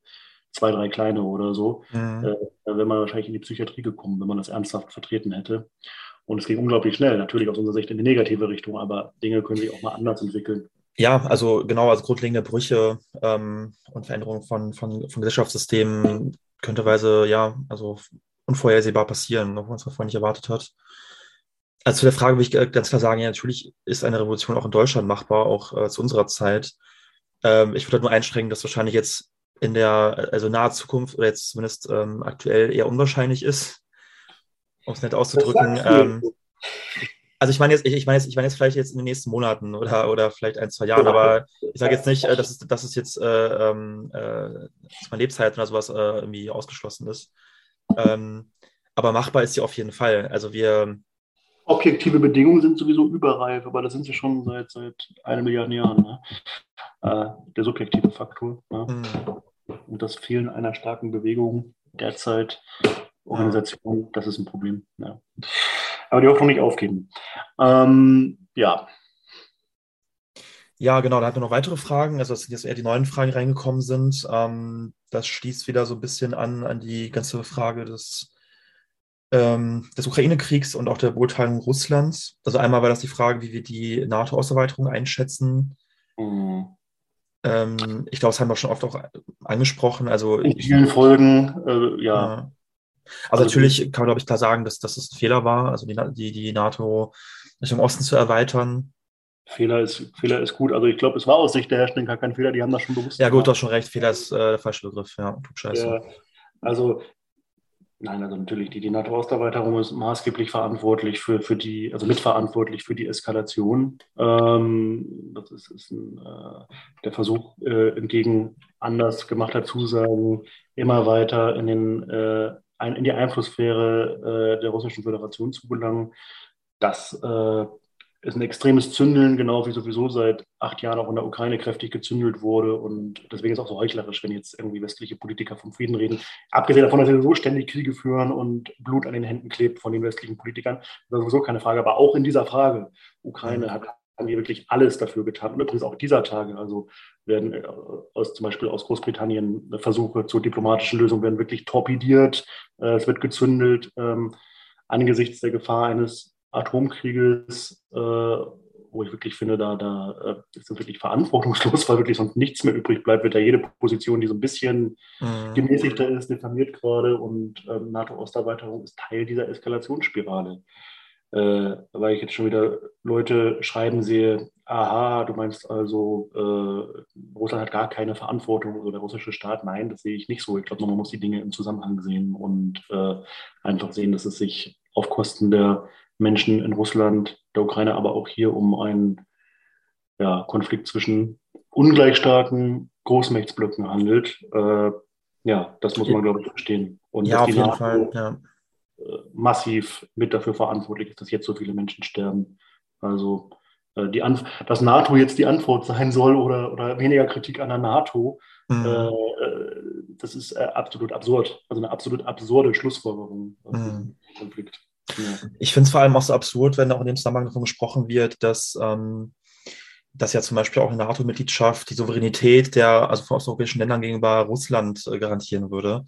zwei, drei kleine oder so, mhm. äh, wäre man wahrscheinlich in die Psychiatrie gekommen, wenn man das ernsthaft vertreten hätte. Und es ging unglaublich schnell, natürlich aus unserer Sicht in die negative Richtung, aber Dinge können sich auch mal anders entwickeln. Ja, also genau, also grundlegende Brüche ähm, und Veränderungen von, von, von Gesellschaftssystemen könnteweise, ja, also unvorhersehbar passieren, obwohl man es vorher nicht erwartet hat. Also zu der Frage will ich ganz klar sagen, ja, natürlich ist eine Revolution auch in Deutschland machbar, auch äh, zu unserer Zeit. Ähm, ich würde halt nur einschränken, dass wahrscheinlich jetzt in der, also naher Zukunft oder jetzt zumindest ähm, aktuell eher unwahrscheinlich ist, um es nett auszudrücken. Ähm, also ich meine jetzt, ich, ich meine jetzt, ich meine jetzt vielleicht jetzt in den nächsten Monaten oder, oder vielleicht ein, zwei Jahren, aber ich sage jetzt nicht, äh, dass, es, dass es jetzt äh, ähm, äh, dass meine Lebzeit oder sowas äh, irgendwie ausgeschlossen ist. Ähm, aber machbar ist sie auf jeden Fall. Also wir. Objektive Bedingungen sind sowieso überreif, aber das sind sie schon seit, seit einer Milliarde Jahren. Ne? Äh, der subjektive Faktor. Ne? Mhm. Und das Fehlen einer starken Bewegung derzeit, Organisation, das ist ein Problem. Ja. Aber die Hoffnung nicht aufgeben. Ähm, ja. Ja, genau, da hatten wir noch weitere Fragen. Also, das sind jetzt eher die neuen Fragen reingekommen sind. Ähm, das schließt wieder so ein bisschen an, an die ganze Frage des, ähm, des Ukraine-Kriegs und auch der Beurteilung Russlands. Also, einmal war das die Frage, wie wir die NATO-Ausweitung einschätzen. Mhm. Ähm, ich glaube, das haben wir schon oft auch angesprochen. Also, In vielen Folgen, äh, ja. Also, also natürlich kann man, glaube ich, klar sagen, dass, dass es ein Fehler war, also die, die, die NATO Richtung Osten zu erweitern. Fehler ist, Fehler ist gut. Also ich glaube, es war aus Sicht der Herstellung gar kein Fehler, die haben das schon bewusst Ja gut, du hast schon recht, Fehler ist äh, der falsche Begriff, ja, tut scheiße. Ja, also Nein, also natürlich, die, die NATO-Osterweiterung ist maßgeblich verantwortlich für, für die, also mitverantwortlich für die Eskalation. Ähm, das ist, ist ein, äh, der Versuch, äh, entgegen anders gemachter Zusagen immer weiter in, den, äh, in die Einflusssphäre äh, der Russischen Föderation zu gelangen. Das äh, ist ein extremes Zündeln, genau wie sowieso seit acht Jahren auch in der Ukraine kräftig gezündelt wurde. Und deswegen ist es auch so heuchlerisch, wenn jetzt irgendwie westliche Politiker vom Frieden reden. Abgesehen davon, dass sie so ständig Kriege führen und Blut an den Händen klebt von den westlichen Politikern, das ist sowieso keine Frage. Aber auch in dieser Frage, Ukraine hat haben die wirklich alles dafür getan. Und übrigens auch dieser Tage, also werden äh, aus, zum Beispiel aus Großbritannien Versuche zur diplomatischen Lösung werden wirklich torpediert, äh, es wird gezündelt ähm, angesichts der Gefahr eines Atomkrieges, äh, wo ich wirklich finde, da, da äh, ist es wirklich verantwortungslos, weil wirklich sonst nichts mehr übrig bleibt, wird da jede Position, die so ein bisschen mhm. gemäßigter ist, diffamiert gerade und ähm, NATO-Osterweiterung ist Teil dieser Eskalationsspirale. Äh, weil ich jetzt schon wieder Leute schreiben sehe, aha, du meinst also, äh, Russland hat gar keine Verantwortung oder der russische Staat. Nein, das sehe ich nicht so. Ich glaube, man muss die Dinge im Zusammenhang sehen und äh, einfach sehen, dass es sich auf Kosten der Menschen in Russland, der Ukraine, aber auch hier um einen ja, Konflikt zwischen ungleich starken Großmächtsblöcken handelt. Äh, ja, das muss man, glaube ich, verstehen. Und ja, auf jeden Fall. Ja. Äh, massiv mit dafür verantwortlich ist, dass jetzt so viele Menschen sterben. Also äh, die Anf dass NATO jetzt die Antwort sein soll oder, oder weniger Kritik an der NATO, mhm. äh, das ist äh, absolut absurd. Also eine absolut absurde Schlussfolgerung mhm. Konflikt. Ich finde es vor allem auch so absurd, wenn auch in dem Zusammenhang davon gesprochen wird, dass, ähm, dass ja zum Beispiel auch eine NATO-Mitgliedschaft die Souveränität der, also von osteuropäischen Ländern gegenüber Russland äh, garantieren würde.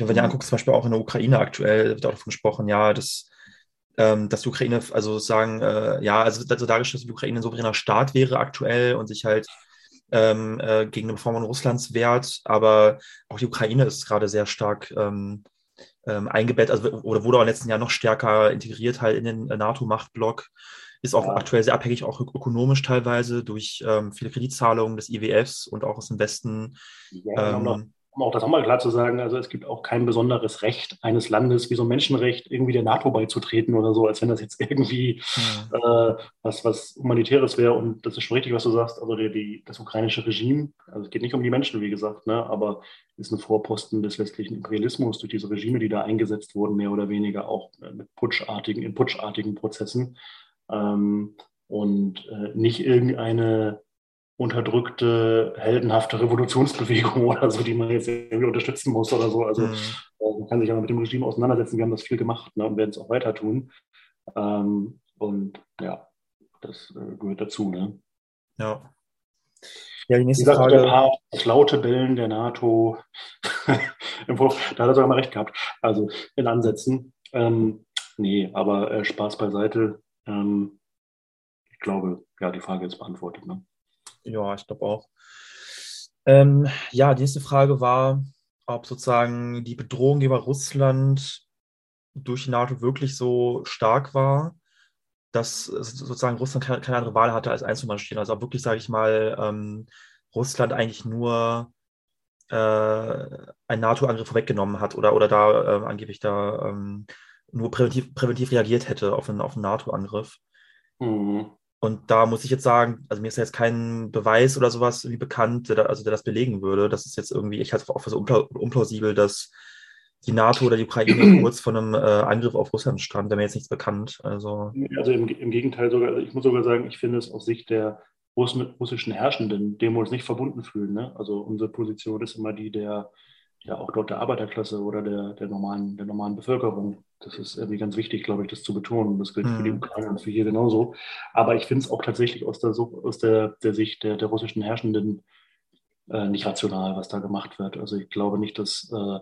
Wenn ihr mhm. anguckt, zum Beispiel auch in der Ukraine aktuell, wird auch davon gesprochen, ja, dass, ähm, dass die Ukraine, also sagen, äh, ja, also, also dargestellt, dass die Ukraine ein souveräner Staat wäre aktuell und sich halt ähm, äh, gegen eine Form Russlands wehrt, aber auch die Ukraine ist gerade sehr stark ähm, ähm, eingebettet, also oder wurde auch den letzten Jahren noch stärker integriert halt in den äh, NATO-Machtblock, ist auch ja. aktuell sehr abhängig, auch ökonomisch teilweise durch ähm, viele Kreditzahlungen des IWFs und auch aus dem Westen. Ja, um auch das auch mal klar zu sagen, also es gibt auch kein besonderes Recht eines Landes, wie so ein Menschenrecht, irgendwie der NATO beizutreten oder so, als wenn das jetzt [laughs] irgendwie mhm. äh, was, was Humanitäres wäre. Und das ist schon richtig, was du sagst. Also die, die, das ukrainische Regime, also es geht nicht um die Menschen, wie gesagt, ne, aber ist ein Vorposten des westlichen Imperialismus durch diese Regime, die da eingesetzt wurden, mehr oder weniger auch mit putschartigen, in putschartigen Prozessen. Ähm, und äh, nicht irgendeine unterdrückte, heldenhafte Revolutionsbewegung [laughs] oder so, die man jetzt irgendwie unterstützen muss oder so. Also mhm. Äh, man kann sich ja mit dem Regime auseinandersetzen. Wir haben das viel gemacht ne, und werden es auch weiter tun. Ähm, und ja, das äh, gehört dazu. Ne? Ja. Ja, die nächste gesagt, Frage. Paar, das laute Bellen der NATO, [laughs] im da hat er sogar mal recht gehabt. Also in Ansätzen. Ähm, nee, aber äh, Spaß beiseite. Ähm, ich glaube, ja, die Frage ist beantwortet. Ne? Ja, ich glaube auch. Ähm, ja, die nächste Frage war, ob sozusagen die Bedrohung gegenüber Russland durch die NATO wirklich so stark war, dass sozusagen Russland keine, keine andere Wahl hatte, als einzumarschieren. Also wirklich, sage ich mal, ähm, Russland eigentlich nur äh, einen NATO-Angriff vorweggenommen hat oder, oder da äh, angeblich da ähm, nur präventiv, präventiv reagiert hätte auf einen, auf einen NATO-Angriff. Mhm. Und da muss ich jetzt sagen, also mir ist ja jetzt kein Beweis oder sowas wie bekannt, der, also der das belegen würde. Das ist jetzt irgendwie, ich halte es auch für so unplausibel, dass die NATO oder die Ukraine [clears throat] kurz vor einem äh, Angriff auf Russland stand. Da mir jetzt nichts bekannt. Also, also im, im Gegenteil sogar, also ich muss sogar sagen, ich finde es aus Sicht der russischen Herrschenden, dem wir uns nicht verbunden fühlen. Ne? Also unsere Position ist immer die der ja auch dort der Arbeiterklasse oder der, der, normalen, der normalen Bevölkerung. Das ist irgendwie ganz wichtig, glaube ich, das zu betonen. Das gilt mhm. für die mhm. Ukraine und für hier genauso. Aber ich finde es auch tatsächlich aus der, aus der, der Sicht der, der russischen Herrschenden äh, nicht rational, was da gemacht wird. Also ich glaube nicht, dass äh,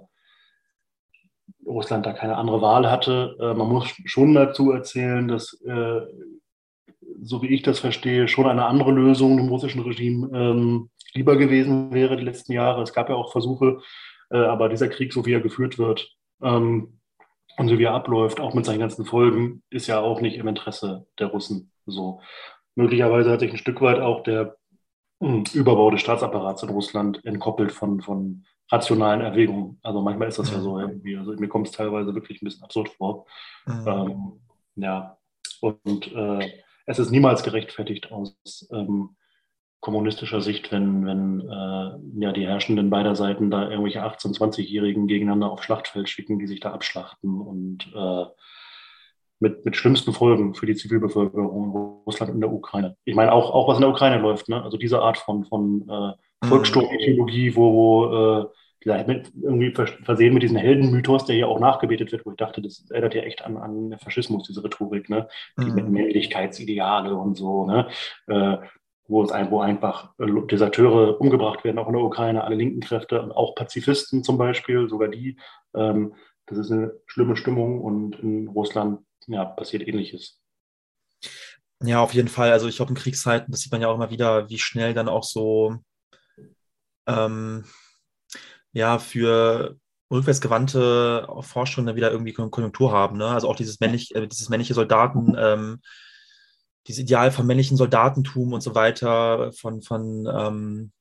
Russland da keine andere Wahl hatte. Äh, man muss schon dazu erzählen, dass, äh, so wie ich das verstehe, schon eine andere Lösung dem russischen Regime ähm, lieber gewesen wäre die letzten Jahre. Es gab ja auch Versuche, äh, aber dieser Krieg, so wie er geführt wird ähm, und so wie er abläuft, auch mit seinen ganzen Folgen, ist ja auch nicht im Interesse der Russen. So möglicherweise hat sich ein Stück weit auch der hm, Überbau des Staatsapparats in Russland entkoppelt von, von rationalen Erwägungen. Also manchmal ist das ja so irgendwie. Also mir kommt es teilweise wirklich ein bisschen absurd vor. Mhm. Ähm, ja, und äh, es ist niemals gerechtfertigt aus ähm, kommunistischer Sicht, wenn, wenn äh, ja, die Herrschenden beider Seiten da irgendwelche 18-, 20-Jährigen gegeneinander aufs Schlachtfeld schicken, die sich da abschlachten und äh, mit, mit schlimmsten Folgen für die Zivilbevölkerung in Russland und der Ukraine. Ich meine, auch, auch was in der Ukraine läuft, ne? also diese Art von, von äh, mhm. Volkssturmideologie, wo, wo äh, irgendwie versehen mit diesem Heldenmythos, der hier auch nachgebetet wird, wo ich dachte, das erinnert ja echt an, an Faschismus, diese Rhetorik, ne? Die mhm. mit Männlichkeitsideale und so, ne? Äh, wo es ein, wo einfach äh, Deserteure umgebracht werden, auch in der Ukraine, alle linken Kräfte, auch Pazifisten zum Beispiel, sogar die. Ähm, das ist eine schlimme Stimmung und in Russland ja, passiert Ähnliches. Ja, auf jeden Fall. Also ich glaube, in Kriegszeiten, das sieht man ja auch immer wieder, wie schnell dann auch so ähm, ja für rückwärtsgewandte Forschungen wieder irgendwie Konjunktur haben. Ne? Also auch dieses, männlich, äh, dieses männliche Soldaten. Ähm, dieses Ideal von männlichen Soldatentum und so weiter, von, von ähm,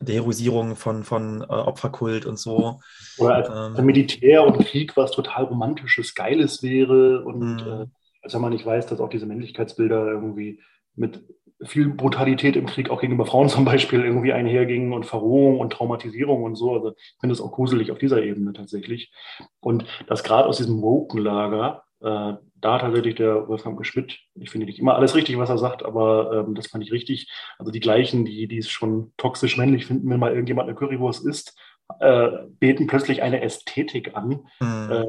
der Heroisierung von, von äh, Opferkult und so. Oder als ähm, Militär und Krieg was total Romantisches, Geiles wäre und mhm. äh, als wenn man nicht weiß, dass auch diese Männlichkeitsbilder irgendwie mit viel Brutalität im Krieg auch gegenüber Frauen [laughs] zum Beispiel irgendwie einhergingen und Verrohung und Traumatisierung und so. Also ich finde es auch gruselig auf dieser Ebene tatsächlich. Und das gerade aus diesem Woken-Lager, äh, da tatsächlich der Wolfgang Schmidt, ich finde nicht immer alles richtig, was er sagt, aber ähm, das fand ich richtig. Also die gleichen, die, die es schon toxisch männlich finden, wenn mal irgendjemand eine Currywurst isst, äh, beten plötzlich eine Ästhetik an, mhm. äh,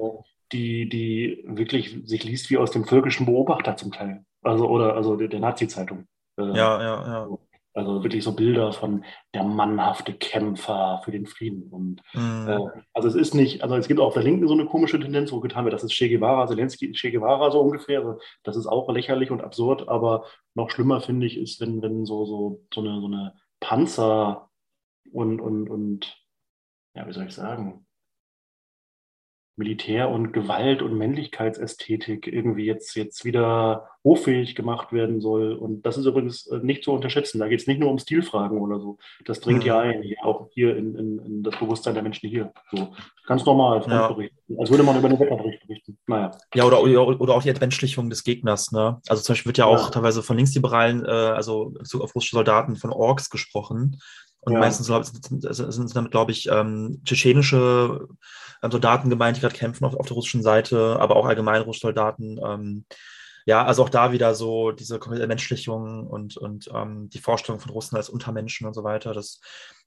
die, die wirklich sich liest wie aus dem völkischen Beobachter zum Teil. Also, oder also der, der Nazi-Zeitung. Äh, ja, ja, ja. Also wirklich so Bilder von der mannhafte Kämpfer für den Frieden. Und mhm. äh, also es ist nicht, also es gibt auch auf der Linken so eine komische Tendenz, wo getan wird, das ist Che Guevara, Zelensky, Che Guevara so ungefähr. Also das ist auch lächerlich und absurd, aber noch schlimmer finde ich ist, wenn, wenn so, so, so eine, so eine Panzer und, und, und ja, wie soll ich sagen, Militär und Gewalt und Männlichkeitsästhetik irgendwie jetzt, jetzt wieder hoffähig gemacht werden soll. Und das ist übrigens äh, nicht zu unterschätzen. Da geht es nicht nur um Stilfragen oder so. Das dringt mhm. ja ein, auch hier in, in, in, das Bewusstsein der Menschen hier. So, ganz normal, ja. als würde man über den Wetterbericht berichten. Naja. Ja, oder, oder auch die Entmenschlichung des Gegners. Ne? Also zum Beispiel wird ja auch ja. teilweise von Linksliberalen, äh, also auf russische Soldaten, von Orks gesprochen. Und ja. meistens sind, sind damit, glaube ich, ähm, tschetschenische ähm, Soldaten gemeint, die gerade kämpfen auf, auf, der russischen Seite, aber auch allgemein russische Soldaten. Ähm, ja, also auch da wieder so diese Menschlichung und, und ähm, die Vorstellung von Russen als Untermenschen und so weiter. Das,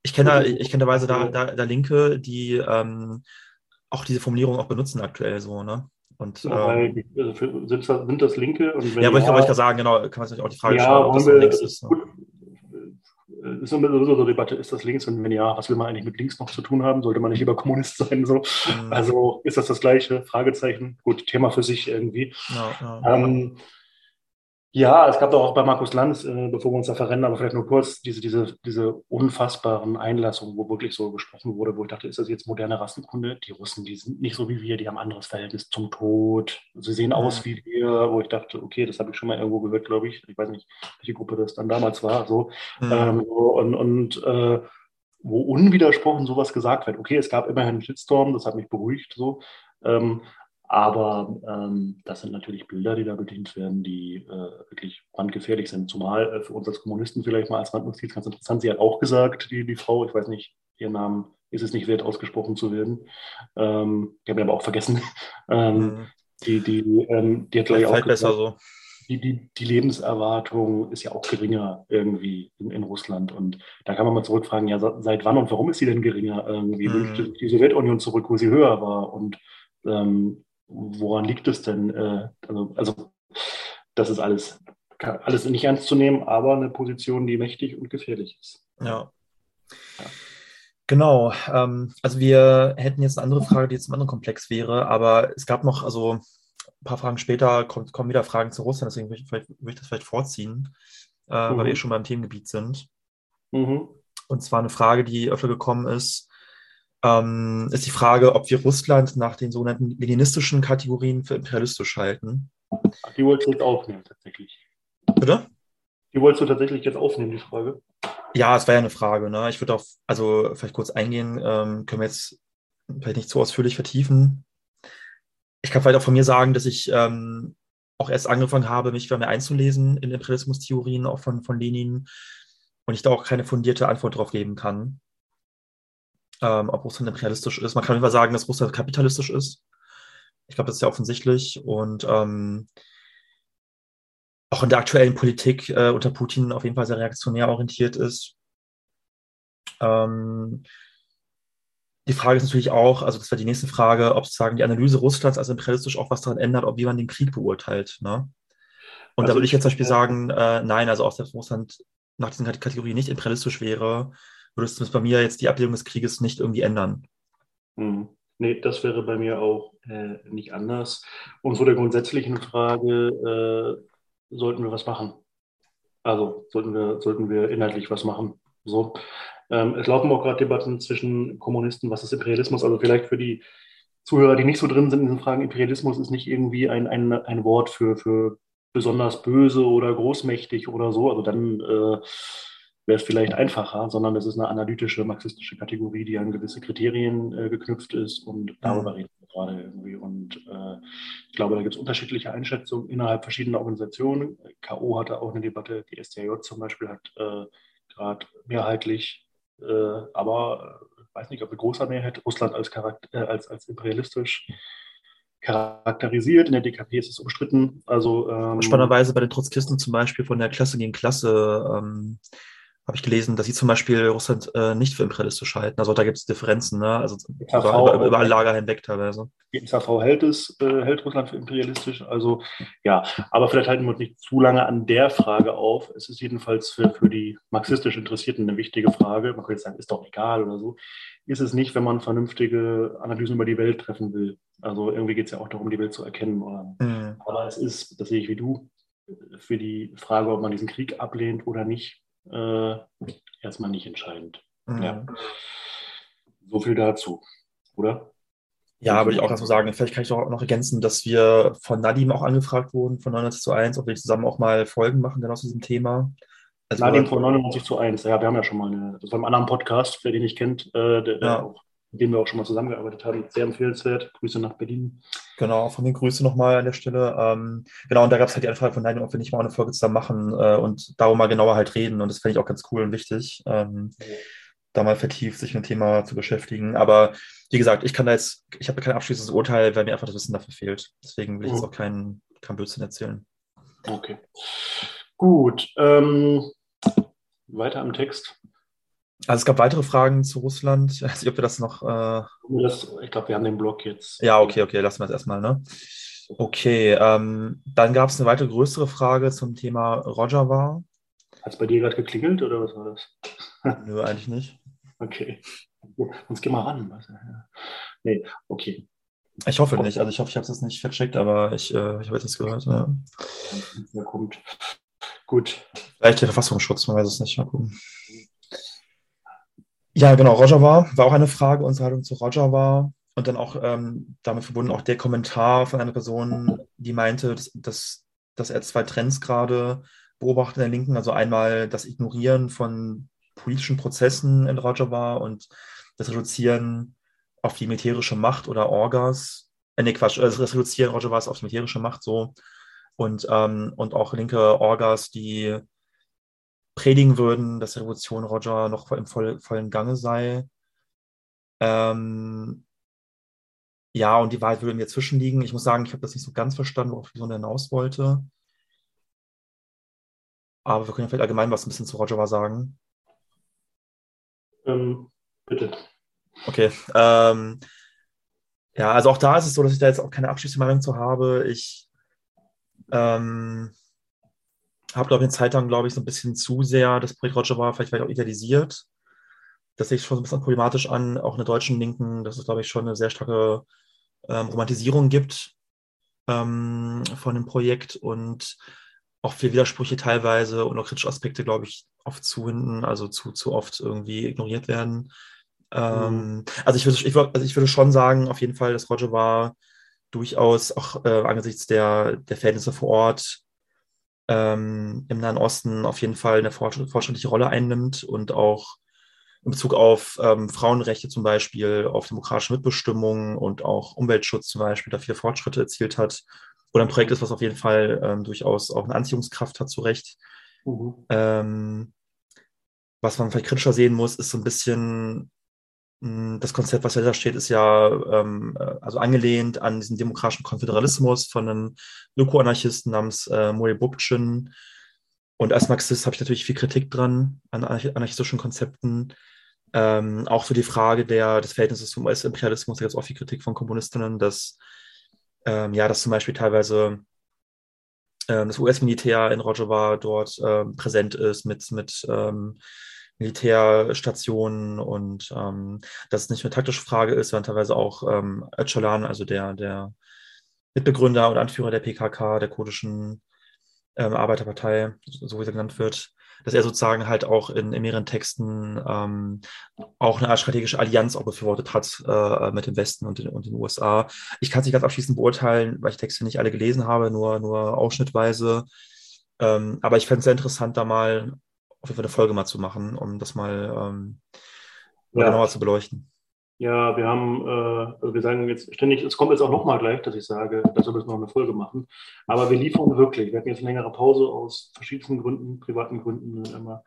ich kenne da, ich kenne da Weise da, da, da Linke, die ähm, auch diese Formulierung auch benutzen aktuell so, ne? Und, ja, ähm, also für, sind, das, Linke? ja, aber ich kann ja sagen, genau, kann man sich auch die Frage ja, stellen, ob das wir, links ist. Ne? Äh, ist immer so eine Debatte, ist das links? Und wenn ja, was will man eigentlich mit links noch zu tun haben? Sollte man nicht lieber Kommunist [laughs] sein? So? Mhm. Also ist das das gleiche? Fragezeichen. Gut, Thema für sich irgendwie. Ja, ja. Ähm, ja, es gab doch auch bei Markus Lanz, äh, bevor wir uns da verrennen, aber vielleicht nur kurz, diese, diese, diese unfassbaren Einlassungen, wo wirklich so gesprochen wurde, wo ich dachte, ist das jetzt moderne Rassenkunde? Die Russen, die sind nicht so wie wir, die haben anderes Verhältnis zum Tod. Sie sehen aus wie wir, wo ich dachte, okay, das habe ich schon mal irgendwo gehört, glaube ich. Ich weiß nicht, welche Gruppe das dann damals war. So. Mhm. Ähm, und und äh, wo unwidersprochen sowas gesagt wird. Okay, es gab immerhin einen Shitstorm, das hat mich beruhigt so. Ähm, aber ähm, das sind natürlich Bilder, die da bedient werden, die äh, wirklich brandgefährlich sind. Zumal äh, für uns als Kommunisten vielleicht mal als Randnotiz ganz interessant. Sie hat auch gesagt, die, die Frau, ich weiß nicht, ihr Namen ist es nicht wert, ausgesprochen zu werden. Ähm, ich habe aber auch vergessen. [laughs] ähm, mhm. Die, die, ähm, die hat gleich auch gesagt, besser so. Die, die, die, Lebenserwartung ist ja auch geringer irgendwie in, in, Russland. Und da kann man mal zurückfragen, ja, seit wann und warum ist sie denn geringer? Irgendwie mhm. wünscht die Sowjetunion zurück, wo sie höher war. Und ähm, woran liegt es denn? Äh, also, also, das ist alles, alles nicht ernst zu nehmen, aber eine Position, die mächtig und gefährlich ist. Ja. ja. Genau. Ähm, also wir hätten jetzt eine andere Frage, die jetzt im anderen Komplex wäre, aber es gab noch, also ein paar Fragen später kommt, kommen wieder Fragen zu Russland, deswegen würde ich, würde ich das vielleicht vorziehen, äh, mhm. weil wir schon beim Themengebiet sind. Mhm. Und zwar eine Frage, die öfter gekommen ist, ähm, ist die Frage, ob wir Russland nach den sogenannten leninistischen Kategorien für imperialistisch halten. Die wolltest du jetzt aufnehmen, tatsächlich. Bitte? Die wolltest du tatsächlich jetzt aufnehmen, die Frage. Ja, es war ja eine Frage. Ne? Ich würde auf, also vielleicht kurz eingehen, ähm, können wir jetzt vielleicht nicht zu ausführlich vertiefen. Ich kann vielleicht auch von mir sagen, dass ich ähm, auch erst angefangen habe, mich mehr einzulesen in Imperialismus-Theorien, auch von, von Lenin, und ich da auch keine fundierte Antwort drauf geben kann ähm, ob Russland imperialistisch ist. Man kann immer sagen, dass Russland kapitalistisch ist. Ich glaube, das ist ja offensichtlich. Und ähm, auch in der aktuellen Politik äh, unter Putin auf jeden Fall sehr reaktionär orientiert ist. Ähm, die Frage ist natürlich auch, also das wäre die nächste Frage, ob sozusagen die Analyse Russlands als imperialistisch auch was daran ändert, ob wie man den Krieg beurteilt. Ne? Und also da würde ich jetzt zum Beispiel sagen, äh, nein, also auch selbst Russland nach diesen Kategorien nicht imperialistisch wäre, würde es bei mir jetzt die Ablehnung des Krieges nicht irgendwie ändern. Hm. Nee, das wäre bei mir auch äh, nicht anders. Und zu der grundsätzlichen Frage, äh, sollten wir was machen? Also sollten wir, sollten wir inhaltlich was machen? So. Ähm, es laufen auch gerade Debatten zwischen Kommunisten, was ist Imperialismus? Also vielleicht für die Zuhörer, die nicht so drin sind in diesen Fragen, Imperialismus ist nicht irgendwie ein, ein, ein Wort für, für besonders böse oder großmächtig oder so. Also dann äh, wäre es vielleicht einfacher, sondern es ist eine analytische, marxistische Kategorie, die an gewisse Kriterien äh, geknüpft ist und darüber mhm. reden wir gerade irgendwie. Und äh, ich glaube, da gibt es unterschiedliche Einschätzungen innerhalb verschiedener Organisationen. K.O. hatte auch eine Debatte, die STJ zum Beispiel hat äh, gerade mehrheitlich, äh, aber ich äh, weiß nicht, ob mit großer Mehrheit Russland als, Charakter, äh, als, als imperialistisch charakterisiert. In der DKP ist es umstritten. Also, ähm, Spannenderweise bei den Trotzkisten zum Beispiel von der Klasse gegen Klasse ähm, habe ich gelesen, dass sie zum Beispiel Russland äh, nicht für imperialistisch halten. Also da gibt es Differenzen, ne? Also über, über, über Lager hinweg teilweise. Die SAV hält es, äh, hält Russland für imperialistisch. Also ja, aber vielleicht halten wir uns nicht zu lange an der Frage auf. Es ist jedenfalls für, für die marxistisch Interessierten eine wichtige Frage. Man könnte jetzt sagen, ist doch egal oder so. Ist es nicht, wenn man vernünftige Analysen über die Welt treffen will. Also irgendwie geht es ja auch darum, die Welt zu erkennen. Mhm. Aber es ist, das sehe ich wie du, für die Frage, ob man diesen Krieg ablehnt oder nicht, äh, erstmal nicht entscheidend. Mhm. Ja. So viel dazu, oder? Ja, würde ich auch dazu sagen. Vielleicht kann ich auch noch ergänzen, dass wir von Nadim auch angefragt wurden, von 99 zu 1, ob wir zusammen auch mal Folgen machen, dann aus diesem Thema. Also Nadim von 99 zu 1, ja, wir haben ja schon mal eine, das war ein anderen Podcast, wer den nicht kennt, äh, der, der ja. auch mit dem wir auch schon mal zusammengearbeitet haben. Sehr empfehlenswert. Grüße nach Berlin. Genau, von den Grüße nochmal an der Stelle. Ähm, genau, und da gab es halt die Anfrage von Nein, ob wir nicht mal eine Folge zusammen machen äh, und darum mal genauer halt reden. Und das fände ich auch ganz cool und wichtig, ähm, ja. da mal vertieft sich mit dem Thema zu beschäftigen. Aber wie gesagt, ich kann da jetzt, ich habe kein abschließendes Urteil, weil mir einfach das Wissen dafür fehlt. Deswegen will ich jetzt mhm. auch keinen kein Blödsinn erzählen. Okay. Gut. Ähm, weiter am Text. Also es gab weitere Fragen zu Russland. Ich weiß nicht, ob wir das noch. Äh... Das, ich glaube, wir haben den Blog jetzt. Ja, okay, okay, lassen wir es erstmal, ne? Okay, ähm, dann gab es eine weitere größere Frage zum Thema Rojava. Hat es bei dir gerade geklingelt oder was war das? [laughs] Nö, eigentlich nicht. Okay. Sonst geh mal ran. Nee, okay. Ich hoffe nicht. Also ich hoffe, ich habe es jetzt nicht vercheckt, aber ich, äh, ich habe jetzt gehört. Ja. ja. kommt. Gut. Vielleicht der Verfassungsschutz, man weiß es nicht. Mal gucken. Ja, genau, Roger war, war auch eine Frage, unsere Haltung zu Roger war. Und dann auch ähm, damit verbunden auch der Kommentar von einer Person, die meinte, dass, dass, dass er zwei Trends gerade beobachtet in der Linken. Also einmal das Ignorieren von politischen Prozessen in Rojava und das Reduzieren auf die militärische Macht oder Orgas. Äh, nee, Quatsch, also das Reduzieren Rojavas auf die militärische Macht so. Und, ähm, und auch linke Orgas, die predigen würden, dass die Revolution Roger noch im voll, vollen Gange sei. Ähm, ja, und die Wahrheit würde mir zwischenliegen. Ich muss sagen, ich habe das nicht so ganz verstanden, worauf ich so hinaus wollte. Aber wir können vielleicht allgemein was ein bisschen zu Roger sagen. Ähm, bitte. Okay. Ähm, ja, also auch da ist es so, dass ich da jetzt auch keine abschließende Meinung zu habe. Ich ähm, habe, glaube ich, eine Zeit lang, glaube ich, so ein bisschen zu sehr das Projekt Roger war vielleicht, vielleicht auch idealisiert. Das sehe ich schon so ein bisschen problematisch an, auch in der deutschen Linken, dass es, glaube ich, schon eine sehr starke ähm, Romantisierung gibt ähm, von dem Projekt und auch viele Widersprüche teilweise und auch kritische Aspekte, glaube ich, oft zu hinten, also zu, zu oft irgendwie ignoriert werden. Ähm, mhm. also, ich würde, ich, würde, also ich würde schon sagen, auf jeden Fall, dass Roger war durchaus auch äh, angesichts der, der Verhältnisse vor Ort ähm, im Nahen Osten auf jeden Fall eine fortschrittliche Rolle einnimmt und auch in Bezug auf ähm, Frauenrechte zum Beispiel, auf demokratische Mitbestimmung und auch Umweltschutz zum Beispiel da viele Fortschritte erzielt hat. Oder ein Projekt ist, was auf jeden Fall ähm, durchaus auch eine Anziehungskraft hat, zu Recht. Mhm. Ähm, was man vielleicht kritischer sehen muss, ist so ein bisschen das Konzept, was dahinter steht, ist ja ähm, äh, also angelehnt an diesen demokratischen Konföderalismus von einem Öko-Anarchisten namens äh, Moe Bukchin. Und als Marxist habe ich natürlich viel Kritik dran an anarchistischen Konzepten. Ähm, auch so die Frage der, des Verhältnisses zum US-Imperialismus, da gibt es auch viel Kritik von Kommunistinnen, dass, ähm, ja, dass zum Beispiel teilweise ähm, das US-Militär in Rojava dort ähm, präsent ist mit, mit ähm, Militärstationen und ähm, dass es nicht eine taktische Frage ist, sondern teilweise auch ähm, Öcalan, also der, der Mitbegründer und Anführer der PKK, der kurdischen ähm, Arbeiterpartei, so wie sie genannt wird, dass er sozusagen halt auch in, in mehreren Texten ähm, auch eine Art strategische Allianz auch befürwortet hat äh, mit dem Westen und den, und den USA. Ich kann es nicht ganz abschließend beurteilen, weil ich Texte nicht alle gelesen habe, nur, nur ausschnittweise. Ähm, aber ich fände es sehr interessant, da mal auf jeden Fall eine Folge mal zu machen, um das mal, ähm, ja. genauer zu beleuchten. Ja, wir haben, äh, also wir sagen jetzt ständig, es kommt jetzt auch nochmal gleich, dass ich sage, dass wir noch eine Folge machen. Aber wir liefern wirklich. Wir hatten jetzt eine längere Pause aus verschiedensten Gründen, privaten Gründen, immer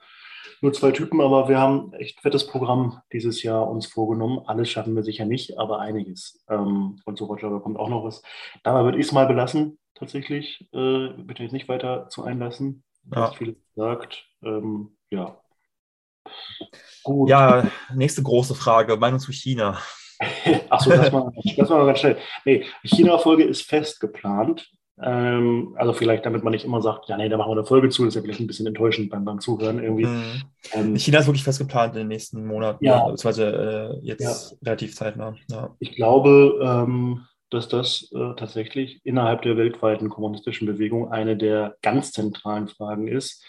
nur zwei Typen, aber wir haben echt fettes Programm dieses Jahr uns vorgenommen. Alles schaffen wir sicher nicht, aber einiges. Ähm, und so Roger, kommt auch noch was. Dabei würde ich es mal belassen, tatsächlich. Äh, bitte jetzt nicht weiter zu einlassen. Ja. hast viel gesagt. Ähm, ja, Gut. Ja, nächste große Frage, Meinung zu China. [laughs] Achso, das mal, das mal ganz schnell. Nee, China-Folge ist fest geplant. Ähm, also vielleicht, damit man nicht immer sagt, ja, nee, da machen wir eine Folge zu, das ist ja vielleicht ein bisschen enttäuschend beim, beim Zuhören irgendwie. Mhm. Ähm, China ist wirklich fest geplant in den nächsten Monaten, ja. beziehungsweise äh, jetzt ja. relativ zeitnah. Ja. Ich glaube, ähm, dass das äh, tatsächlich innerhalb der weltweiten kommunistischen Bewegung eine der ganz zentralen Fragen ist.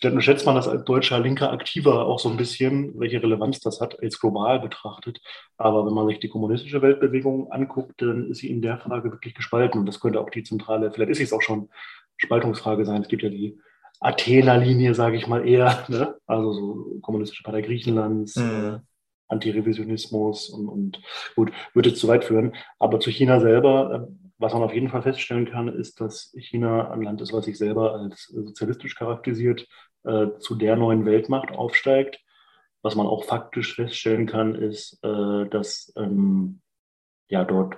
Dann schätzt man das als deutscher Linker aktiver auch so ein bisschen, welche Relevanz das hat, als global betrachtet. Aber wenn man sich die kommunistische Weltbewegung anguckt, dann ist sie in der Frage wirklich gespalten. Und das könnte auch die zentrale, vielleicht ist es auch schon Spaltungsfrage sein. Es gibt ja die Athener-Linie, sage ich mal eher, ne? also so kommunistische Partei Griechenlands, mhm. Antirevisionismus und, und gut, würde zu weit führen. Aber zu China selber, äh, was man auf jeden Fall feststellen kann, ist, dass China ein Land ist, was sich selber als sozialistisch charakterisiert, äh, zu der neuen Weltmacht aufsteigt. Was man auch faktisch feststellen kann, ist, äh, dass ähm, ja dort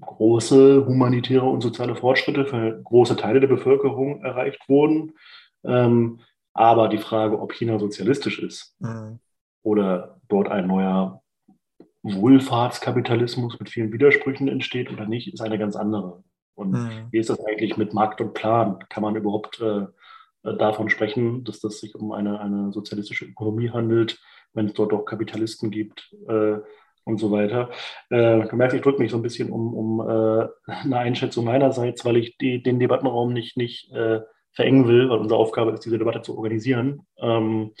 große humanitäre und soziale Fortschritte für große Teile der Bevölkerung erreicht wurden. Ähm, aber die Frage, ob China sozialistisch ist mhm. oder dort ein neuer Wohlfahrtskapitalismus mit vielen Widersprüchen entsteht oder nicht, ist eine ganz andere. Und mhm. wie ist das eigentlich mit Markt und Plan? Kann man überhaupt äh, davon sprechen, dass das sich um eine, eine sozialistische Ökonomie handelt, wenn es dort auch Kapitalisten gibt äh, und so weiter? Äh, du merkst, ich drücke mich so ein bisschen um, um äh, [laughs] eine Einschätzung meinerseits, weil ich die, den Debattenraum nicht, nicht äh, verengen will, weil unsere Aufgabe ist, diese Debatte zu organisieren. Ähm,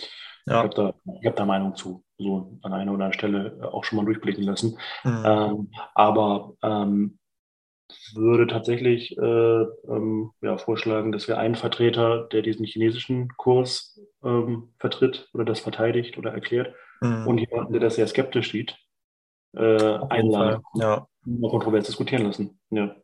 ja. Ich habe da, hab da Meinung zu so an einer oder anderen Stelle äh, auch schon mal durchblicken lassen. Mhm. Ähm, aber ähm, würde tatsächlich äh, ähm, ja, vorschlagen, dass wir einen Vertreter, der diesen chinesischen Kurs ähm, vertritt oder das verteidigt oder erklärt, mhm. und jemanden, der das sehr skeptisch sieht, äh, einladen, ja. mal kontrovers diskutieren lassen. Ja.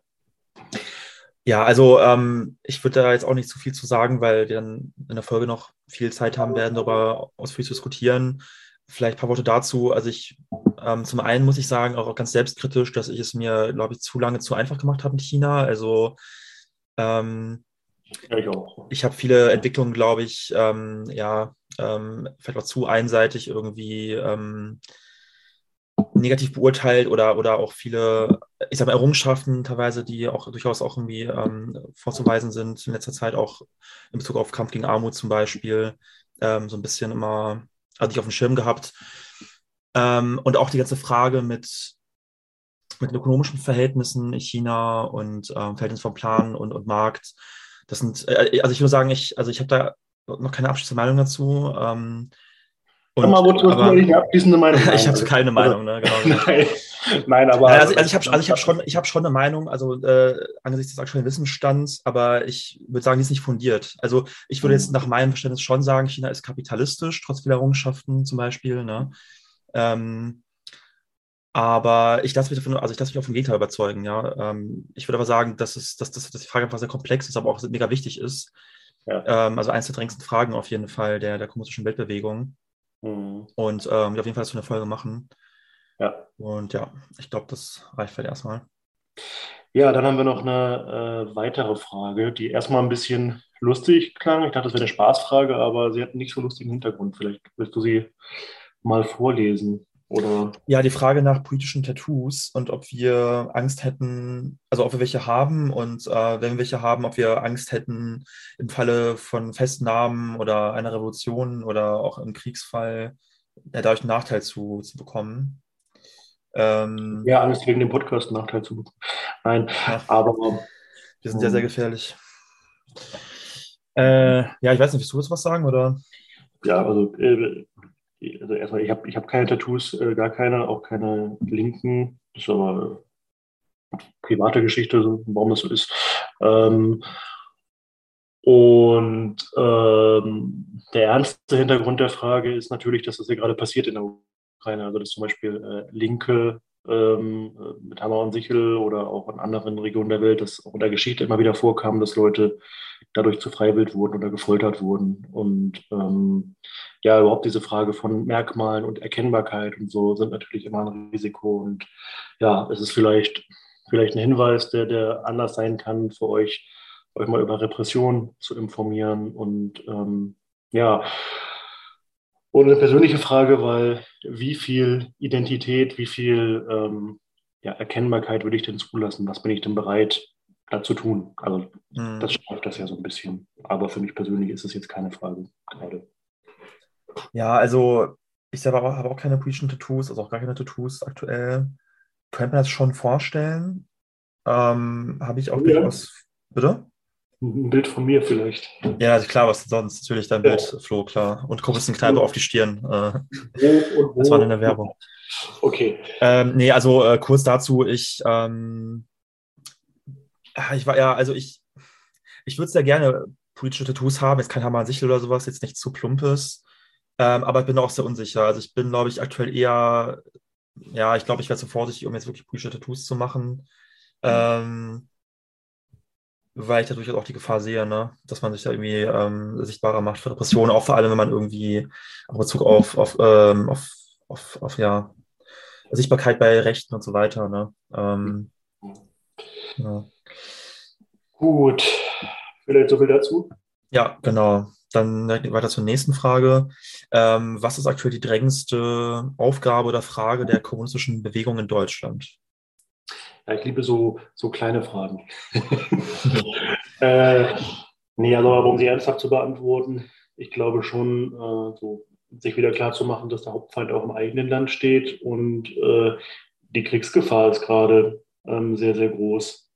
Ja, also ähm, ich würde da jetzt auch nicht zu viel zu sagen, weil wir dann in der Folge noch viel Zeit haben werden, darüber ausführlich zu diskutieren. Vielleicht ein paar Worte dazu. Also ich, ähm, zum einen muss ich sagen, auch ganz selbstkritisch, dass ich es mir, glaube ich, zu lange zu einfach gemacht habe in China. Also ähm, ja, ich. Ich habe viele Entwicklungen, glaube ich, ähm, ja, ähm, vielleicht auch zu einseitig irgendwie ähm, negativ beurteilt oder, oder auch viele, ich sage mal, Errungenschaften teilweise, die auch durchaus auch irgendwie ähm, vorzuweisen sind in letzter Zeit, auch in Bezug auf Kampf gegen Armut zum Beispiel, ähm, so ein bisschen immer hatte ich auf dem Schirm gehabt. Ähm, und auch die ganze Frage mit, mit den ökonomischen Verhältnissen in China und ähm, Verhältnis vom Plan und, und Markt. Das sind, äh, also ich würde sagen, ich, also ich habe da noch keine abschließende Meinung dazu. Ähm, und, mal, wozu aber, ich eine abschließende [laughs] Meinung? ich habe keine Meinung, ne? genau. [laughs] Nein. Nein, aber. Also, also ich habe also hab schon, hab schon eine Meinung, also äh, angesichts des aktuellen Wissensstands, aber ich würde sagen, die ist nicht fundiert. Also ich würde jetzt nach meinem Verständnis schon sagen, China ist kapitalistisch, trotz vieler Errungenschaften zum Beispiel. Ne? Ähm, aber ich lasse mich davon, also ich lasse mich auch vom Gegenteil überzeugen, ja. Ähm, ich würde aber sagen, dass, es, dass, dass, dass die Frage einfach sehr komplex ist, aber auch mega wichtig ist. Ja. Ähm, also eines der drängendsten Fragen auf jeden Fall der, der kommunistischen Weltbewegung. Mhm. Und ähm, auf jeden Fall das eine Folge machen. Ja. Und ja, ich glaube, das reicht vielleicht erstmal. Ja, dann haben wir noch eine äh, weitere Frage, die erstmal ein bisschen lustig klang. Ich dachte, das wäre eine Spaßfrage, aber sie hat nicht so lustigen Hintergrund. Vielleicht willst du sie mal vorlesen. Oder? Ja, die Frage nach politischen Tattoos und ob wir Angst hätten, also ob wir welche haben und äh, wenn wir welche haben, ob wir Angst hätten, im Falle von Festnahmen oder einer Revolution oder auch im Kriegsfall ja, dadurch einen Nachteil zu, zu bekommen. Ähm, ja, Angst wegen dem Podcast einen Nachteil zu bekommen. Nein, ja, aber. Wir sind sehr, sehr gefährlich. Äh, ja, ich weiß nicht, willst du jetzt was sagen? Oder? Ja, also äh, also erstmal, ich habe ich hab keine Tattoos, äh, gar keine, auch keine linken. Das ist aber private Geschichte, warum das so ist. Ähm, und ähm, der ernste Hintergrund der Frage ist natürlich, dass das hier gerade passiert in der Ukraine. Also dass zum Beispiel äh, Linke ähm, mit Hammer und Sichel oder auch in anderen Regionen der Welt, dass auch in der Geschichte immer wieder vorkam, dass Leute dadurch zu Freiwild wurden oder gefoltert wurden. Und ähm, ja, überhaupt diese Frage von Merkmalen und Erkennbarkeit und so sind natürlich immer ein Risiko. Und ja, es ist vielleicht, vielleicht ein Hinweis, der, der anders sein kann für euch, euch mal über Repression zu informieren. Und ähm, ja, Und eine persönliche Frage, weil wie viel Identität, wie viel ähm, ja, Erkennbarkeit würde ich denn zulassen? Was bin ich denn bereit da zu tun? Also mhm. das schreibt das ja so ein bisschen. Aber für mich persönlich ist es jetzt keine Frage gerade. Ja, also ich selber habe auch keine politischen Tattoos, also auch gar keine Tattoos aktuell. Könnte man das schon vorstellen. Ähm, habe ich auch ja. durchaus. Bitte? Ein Bild von mir vielleicht. Ja, klar, was sonst? Natürlich dein Bild, ja. Flo, klar. Und Kneipe auf die Stirn. Äh, wo, das war in der Werbung. Okay. Ähm, nee, also äh, kurz dazu, ich, ähm, ich war ja, also ich, ich würde sehr gerne politische Tattoos haben, jetzt kein Hammer an sich oder sowas, jetzt nichts zu plumpes. Ähm, aber ich bin auch sehr unsicher. Also ich bin, glaube ich, aktuell eher, ja, ich glaube, ich werde so vorsichtig, um jetzt wirklich politische Tattoos zu machen. Ähm, weil ich da durchaus auch die Gefahr sehe, ne? dass man sich da irgendwie ähm, sichtbarer macht für Repressionen, auch vor allem, wenn man irgendwie auf Bezug auf, auf, ähm, auf, auf, auf, ja, Sichtbarkeit bei Rechten und so weiter. Ne? Ähm, ja. Gut, vielleicht so viel dazu. Ja, genau. Dann weiter zur nächsten Frage. Ähm, was ist aktuell die drängendste Aufgabe oder Frage der kommunistischen Bewegung in Deutschland? Ich liebe so, so kleine Fragen. [laughs] äh, nee, also um sie ernsthaft zu beantworten, ich glaube schon, äh, so, sich wieder klar zu machen, dass der Hauptfeind auch im eigenen Land steht und äh, die Kriegsgefahr ist gerade ähm, sehr, sehr groß.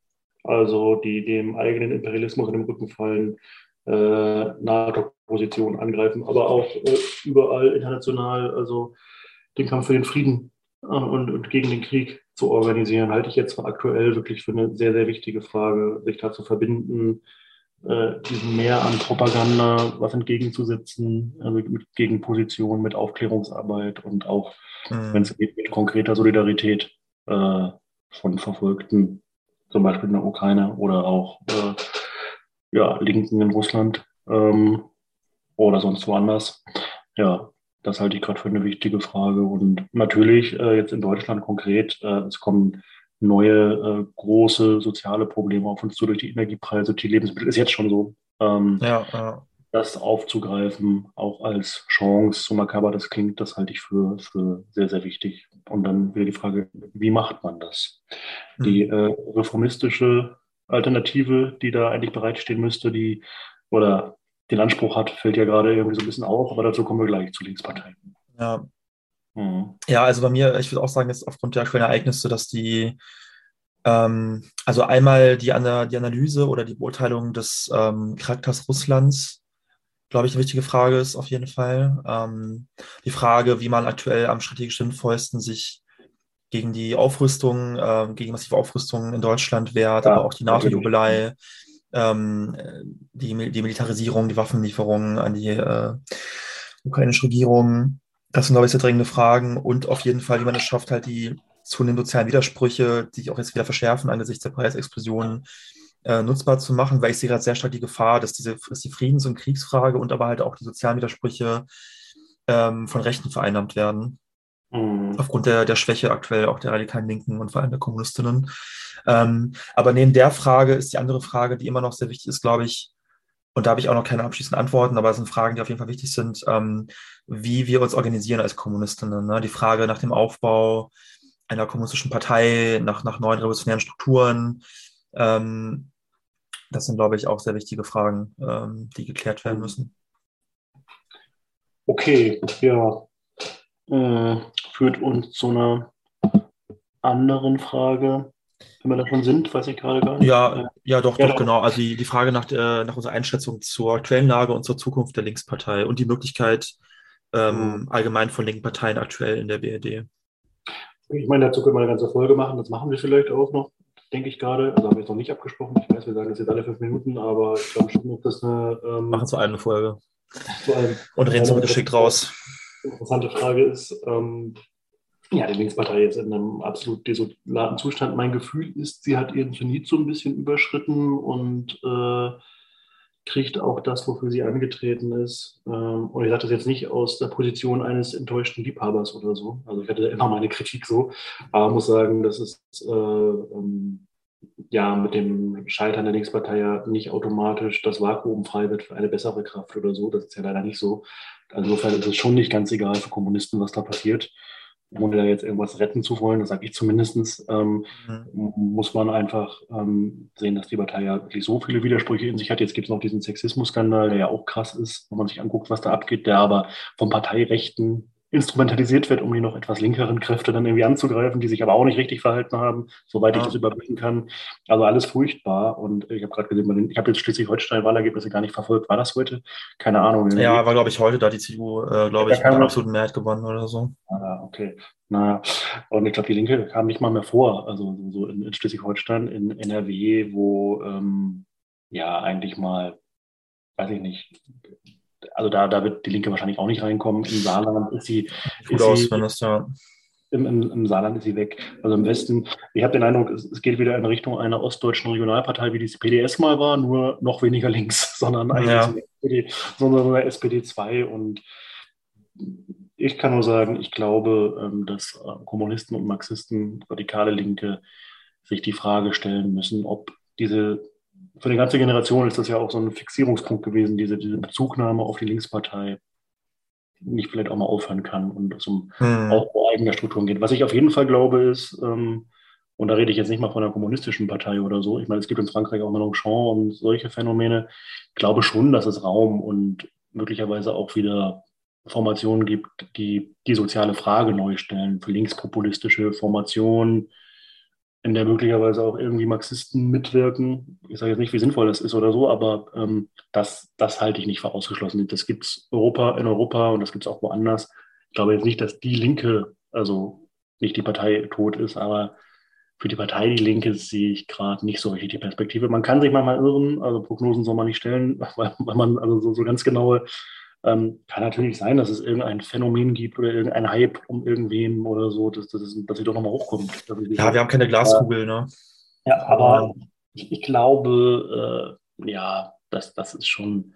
Also die dem eigenen Imperialismus in den Rücken fallen, äh, NATO-Positionen angreifen, aber auch äh, überall international, also den Kampf für den Frieden äh, und, und gegen den Krieg zu organisieren, halte ich jetzt aktuell wirklich für eine sehr, sehr wichtige Frage, sich da zu verbinden, äh, diesem Mehr an Propaganda was entgegenzusetzen, also mit Gegenpositionen, mit Aufklärungsarbeit und auch, mhm. wenn es geht, mit konkreter Solidarität äh, von Verfolgten, zum Beispiel in der Ukraine oder auch äh, ja, Linken in Russland ähm, oder sonst woanders. Ja, das halte ich gerade für eine wichtige Frage. Und natürlich äh, jetzt in Deutschland konkret, äh, es kommen neue äh, große soziale Probleme auf uns zu durch die Energiepreise, die Lebensmittel ist jetzt schon so. Ähm, ja, ja. Das aufzugreifen, auch als Chance, so makaber das klingt, das halte ich für, für sehr, sehr wichtig. Und dann wieder die Frage, wie macht man das? Mhm. Die äh, reformistische Alternative, die da eigentlich bereitstehen müsste, die oder den Anspruch hat, fällt ja gerade irgendwie so ein bisschen auf, aber dazu kommen wir gleich zu Linksparteien. Ja. Mhm. Ja, also bei mir, ich würde auch sagen, jetzt aufgrund der aktuellen Ereignisse, dass die, ähm, also einmal die, die Analyse oder die Beurteilung des ähm, Charakters Russlands, glaube ich, eine wichtige Frage ist auf jeden Fall. Ähm, die Frage, wie man aktuell am strategisch sinnvollsten sich gegen die Aufrüstung, äh, gegen massive Aufrüstung in Deutschland wehrt, ja, aber auch die NATO-Jubelei, ähm, die, die Militarisierung, die Waffenlieferungen an die äh, ukrainische Regierung. Das sind, glaube ich, sehr drängende Fragen und auf jeden Fall, wie man es schafft, halt die zunehmenden sozialen Widersprüche, die sich auch jetzt wieder verschärfen angesichts der Preisexplosionen, äh, nutzbar zu machen, weil ich sehe gerade sehr stark die Gefahr, dass diese dass die Friedens- und Kriegsfrage und aber halt auch die sozialen Widersprüche ähm, von Rechten vereinnahmt werden. Mhm. Aufgrund der, der Schwäche aktuell auch der radikalen Linken und vor allem der Kommunistinnen. Ähm, aber neben der Frage ist die andere Frage, die immer noch sehr wichtig ist, glaube ich, und da habe ich auch noch keine abschließenden Antworten, aber es sind Fragen, die auf jeden Fall wichtig sind, ähm, wie wir uns organisieren als Kommunistinnen. Ne? Die Frage nach dem Aufbau einer kommunistischen Partei, nach, nach neuen revolutionären Strukturen. Ähm, das sind, glaube ich, auch sehr wichtige Fragen, ähm, die geklärt werden müssen. Okay, ja. Äh, führt uns zu einer anderen Frage. Wenn wir da schon sind, weiß ich gerade gar nicht. Ja, äh, ja doch, ja, doch, genau. Also die, die Frage nach, der, nach unserer Einschätzung zur Quellenlage und zur Zukunft der Linkspartei und die Möglichkeit ähm, mhm. allgemein von linken Parteien aktuell in der BRD. Ich meine, dazu können wir eine ganze Folge machen. Das machen wir vielleicht auch noch, denke ich gerade. Also haben wir jetzt noch nicht abgesprochen. Ich weiß, wir sagen das jetzt alle fünf Minuten, aber ich glaube schon, dass das eine. Ähm, machen zu einem eine Folge. Zu einem, und reden so geschickt raus interessante Frage ist, ähm, ja, die Linkspartei jetzt in einem absolut desolaten Zustand. Mein Gefühl ist, sie hat ihren Zenit so ein bisschen überschritten und äh, kriegt auch das, wofür sie angetreten ist. Ähm, und ich sage das jetzt nicht aus der Position eines enttäuschten Liebhabers oder so. Also ich hatte immer meine Kritik so, aber muss sagen, das ist äh, ähm, ja mit dem Scheitern der Linkspartei ja nicht automatisch das Vakuum frei wird für eine bessere Kraft oder so. Das ist ja leider nicht so. Insofern ist es schon nicht ganz egal für Kommunisten, was da passiert. Ohne da jetzt irgendwas retten zu wollen, das sage ich zumindest, ähm, mhm. muss man einfach ähm, sehen, dass die Partei ja wirklich so viele Widersprüche in sich hat. Jetzt gibt es noch diesen Sexismus-Skandal, der ja auch krass ist, wenn man sich anguckt, was da abgeht, der aber vom Parteirechten instrumentalisiert wird, um die noch etwas linkeren Kräfte dann irgendwie anzugreifen, die sich aber auch nicht richtig verhalten haben, soweit ja. ich das überblicken kann. Also alles furchtbar. Und ich habe gerade gesehen, ich habe jetzt Schleswig-Holstein-Wahlergebnisse gar nicht verfolgt. War das heute? Keine Ahnung. Irgendwie. Ja, war, glaube ich, heute, da die CDU, äh, glaube ich, mit einer absoluten Mehrheit gewonnen oder so. Ah, okay. Naja, und ich glaube, die Linke kam nicht mal mehr vor. Also so in, in Schleswig-Holstein, in NRW, wo ähm, ja eigentlich mal, weiß ich nicht, also da, da wird die Linke wahrscheinlich auch nicht reinkommen. Im Saarland ist sie. Gut ist aus, sie, wenn das ja. Im, im, Im, Saarland ist sie weg. Also im Westen, ich habe den Eindruck, es, es, geht wieder in Richtung einer ostdeutschen Regionalpartei, wie die PDS mal war, nur noch weniger links, [laughs] sondern eigentlich ja. SPD, sondern SPD 2. Und ich kann nur sagen, ich glaube, ähm, dass äh, Kommunisten und Marxisten, radikale Linke, sich die Frage stellen müssen, ob diese für eine ganze Generation ist das ja auch so ein Fixierungspunkt gewesen, diese, diese Bezugnahme auf die Linkspartei nicht vielleicht auch mal aufhören kann und es um hm. Aufbau eigener Strukturen geht. Was ich auf jeden Fall glaube ist, ähm, und da rede ich jetzt nicht mal von einer kommunistischen Partei oder so, ich meine, es gibt in Frankreich auch Mélenchon und solche Phänomene, ich glaube schon, dass es Raum und möglicherweise auch wieder Formationen gibt, die die soziale Frage neu stellen, für linkspopulistische Formationen, in der möglicherweise auch irgendwie Marxisten mitwirken. Ich sage jetzt nicht, wie sinnvoll das ist oder so, aber ähm, das, das halte ich nicht für ausgeschlossen. Das gibt es Europa, in Europa und das gibt es auch woanders. Ich glaube jetzt nicht, dass die Linke, also nicht die Partei tot ist, aber für die Partei Die Linke sehe ich gerade nicht so richtig die Perspektive. Man kann sich manchmal irren, also Prognosen soll man nicht stellen, [laughs] weil, weil man also so, so ganz genaue ähm, kann natürlich sein, dass es irgendein Phänomen gibt oder irgendein Hype um irgendwen oder so, dass, dass, dass sie doch nochmal hochkommt. Ja, wir haben keine Glaskugel, ne? Ja, aber ich, ich glaube, äh, ja, das, das ist schon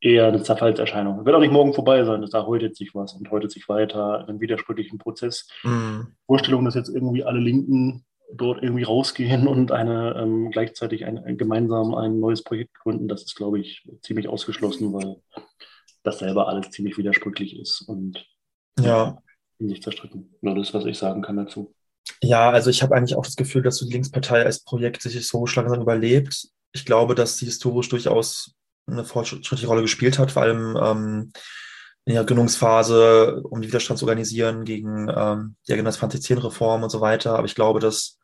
eher eine Zerfallserscheinung. Wird auch nicht morgen vorbei sein, da häutet sich was und häutet sich weiter in einem widersprüchlichen Prozess. Mhm. Vorstellung, dass jetzt irgendwie alle Linken dort irgendwie rausgehen und eine ähm, gleichzeitig ein, gemeinsam ein neues Projekt gründen, das ist, glaube ich, ziemlich ausgeschlossen, weil das selber alles ziemlich widersprüchlich ist und ja. in sich zerstritten. Nur das, was ich sagen kann dazu. Ja, also ich habe eigentlich auch das Gefühl, dass die Linkspartei als Projekt sich historisch langsam überlebt. Ich glaube, dass sie historisch durchaus eine fortschrittliche Rolle gespielt hat, vor allem ähm, in der Gründungsphase, um den Widerstand zu organisieren gegen ähm, die Agenda 2010-Reform und so weiter. Aber ich glaube, dass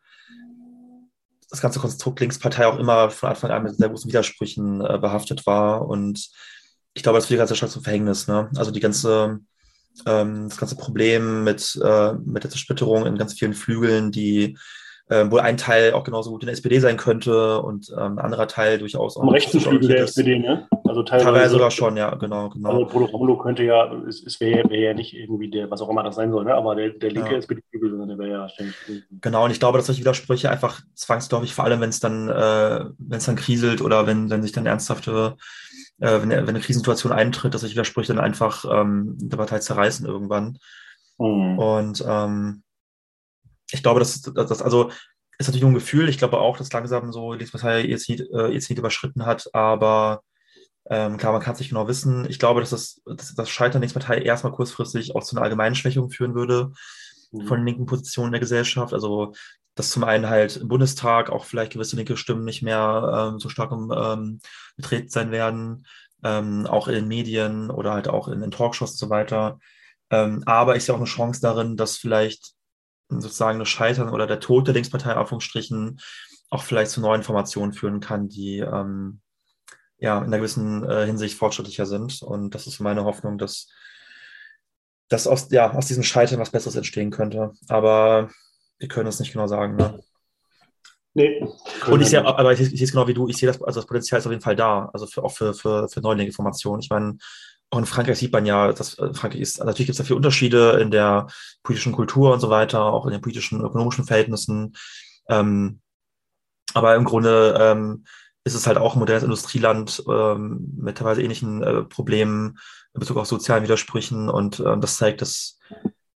das ganze Konstrukt Linkspartei auch immer von Anfang an mit sehr großen Widersprüchen äh, behaftet war und ich glaube, das wird die ganze Stadt zum Verhängnis. Ne? Also die ganze, ähm, das ganze Problem mit, äh, mit der Zersplitterung in ganz vielen Flügeln, die äh, wohl ein Teil auch genauso gut in der SPD sein könnte und ähm, ein anderer Teil durchaus auch. Am rechten Flügel der SPD, ne? Also teilweise, teilweise sogar schon, ja, genau, genau. Also Polo könnte ja, es, es wäre wär ja nicht irgendwie der, was auch immer das sein soll, ne? aber der, der linke ja. SPD-Flügel, sondern der wäre ja ständig. Genau, und ich glaube, dass solche Widersprüche einfach zwangsläufig, vor allem wenn es dann, äh, wenn es dann kriselt oder wenn, wenn sich dann ernsthafte äh, wenn, wenn eine Krisensituation eintritt, dass sich Widersprüche dann einfach ähm, der Partei zerreißen irgendwann. Mhm. Und ähm, ich glaube, das, das, also ist natürlich nur ein Gefühl. Ich glaube auch, dass langsam so die Linkspartei ihr Ziel, äh, ihr Ziel überschritten hat, aber ähm, klar, man kann es nicht genau wissen. Ich glaube, dass das, dass das Scheitern der Linkspartei erstmal kurzfristig auch zu einer allgemeinen Schwächung führen würde mhm. von den linken Positionen der Gesellschaft. Also dass zum einen halt im Bundestag auch vielleicht gewisse linke Stimmen nicht mehr ähm, so stark ähm, betreten sein werden, ähm, auch in den Medien oder halt auch in den Talkshows und so weiter. Ähm, aber ich sehe auch eine Chance darin, dass vielleicht sozusagen das Scheitern oder der Tod der Linkspartei, Anführungsstrichen, auch vielleicht zu neuen Formationen führen kann, die ähm, ja in einer gewissen äh, Hinsicht fortschrittlicher sind. Und das ist meine Hoffnung, dass, dass aus, ja, aus diesem Scheitern was Besseres entstehen könnte. Aber wir können es nicht genau sagen. Ne? Nee. Und ich sehe, aber ich, ich sehe es genau wie du, ich sehe das, also das Potenzial ist auf jeden Fall da, also für, auch für, für, für neulinge Formationen. Ich meine, auch in Frankreich sieht man ja, dass äh, Frankreich ist, natürlich gibt es da viele Unterschiede in der politischen Kultur und so weiter, auch in den politischen, ökonomischen Verhältnissen. Ähm, aber im Grunde ähm, ist es halt auch ein modernes Industrieland ähm, mit teilweise ähnlichen äh, Problemen in Bezug auf sozialen Widersprüchen und ähm, das zeigt, dass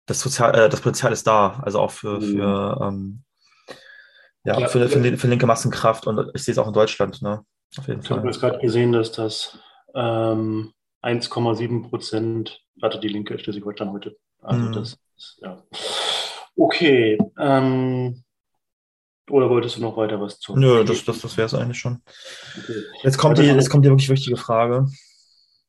das, Sozial, äh, das Potenzial ist da, also auch für, mhm. für, ähm, ja, ja, für, für, für, für, linke Massenkraft und ich sehe es auch in Deutschland, ne? Auf jeden ich habe jetzt gerade gesehen, dass das ähm, 1,7 Prozent hatte die Linke Schleswig-Holstein heute. Also mhm. das ist, ja. Okay. Ähm, oder wolltest du noch weiter was zu? Nö, das, das, das wäre es eigentlich schon. Okay. Jetzt, kommt die, jetzt kommt die wirklich wichtige Frage.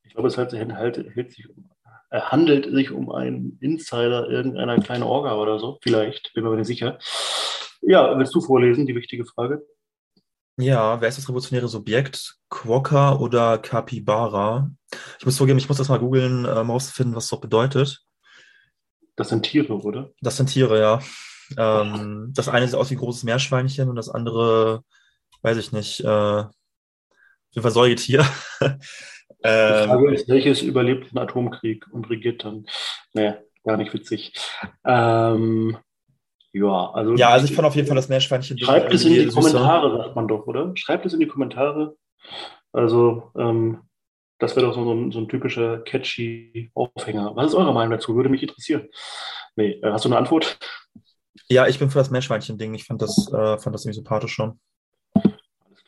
Ich glaube, es halt, halt, hält sich um, äh, handelt sich um einen Insider irgendeiner kleinen Orga oder so. Vielleicht, bin mir nicht sicher. Ja, willst du vorlesen, die wichtige Frage? Ja, wer ist das revolutionäre Subjekt? Quokka oder Capybara? Ich muss vorgeben, ich muss das mal googeln, um herauszufinden, was das bedeutet. Das sind Tiere, oder? Das sind Tiere, ja. Ähm, das eine sieht aus wie ein großes Meerschweinchen und das andere, weiß ich nicht, äh, auf jeden Fall Säugetier. [laughs] ähm, Die Frage ist, welches überlebt den Atomkrieg und regiert dann? Naja, gar nicht witzig. Ähm, ja, also. Ja, also ich fand auf jeden Fall das Meerschweinchen. Schreibt es in die süßer. Kommentare, sagt man doch, oder? Schreibt es in die Kommentare. Also, ähm, das wäre doch so ein, so ein, typischer catchy Aufhänger. Was ist eure Meinung dazu? Würde mich interessieren. Nee, äh, hast du eine Antwort? Ja, ich bin für das Meerschweinchen-Ding. Ich fand das, äh, fand das ziemlich sympathisch schon.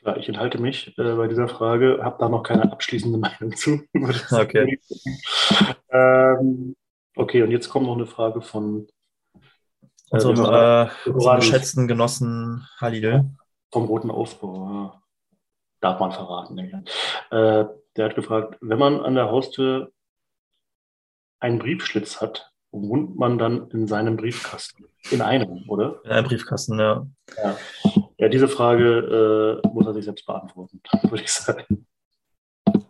Klar, ich enthalte mich äh, bei dieser Frage, habe da noch keine abschließende [laughs] Meinung zu. okay. ähm, okay, und jetzt kommt noch eine Frage von äh, unserem, äh, geschätzten Genossen Halil. Vom Roten Aufbau. Darf man verraten. Äh, der hat gefragt, wenn man an der Haustür einen Briefschlitz hat, wohnt man dann in seinem Briefkasten? In einem, oder? In einem Briefkasten, ja. Ja, ja diese Frage äh, muss er sich selbst beantworten, [laughs] würde ich sagen.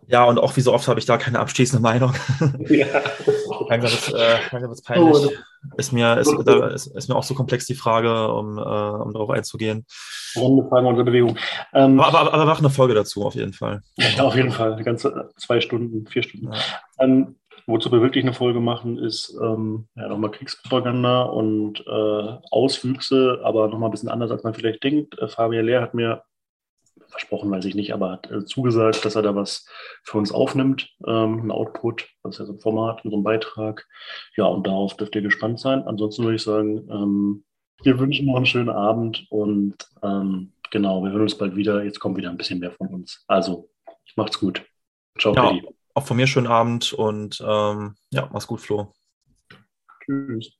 Ja, und auch wie so oft habe ich da keine abschließende Meinung. [laughs] Ja. [laughs] langsam wird es äh, peinlich. Oh, ist, mir, ist, da, ist, ist, mir auch so komplex die Frage, um, äh, um darauf einzugehen. Runde Fragen und Bewegung. Ähm, aber, aber, aber mach eine Folge dazu, auf jeden Fall. Ja, auf jeden Fall. Eine ganze zwei Stunden, vier Stunden. Ja. Ähm, wozu wir wirklich eine Folge machen, ist ähm, ja, nochmal Kriegspropaganda und äh, Auswüchse, aber nochmal ein bisschen anders, als man vielleicht denkt. Äh, Fabian Lehr hat mir versprochen, weiß ich nicht, aber hat äh, zugesagt, dass er da was für uns aufnimmt, ähm, ein Output, das ist ja so ein Format, so ein Beitrag. Ja, und darauf dürft ihr gespannt sein. Ansonsten würde ich sagen, ähm, wir wünschen noch einen schönen Abend und ähm, genau, wir hören uns bald wieder. Jetzt kommt wieder ein bisschen mehr von uns. Also, macht's gut. Ciao, ja, Auch von mir schönen Abend und ähm, ja, mach's gut, Flo. Tschüss.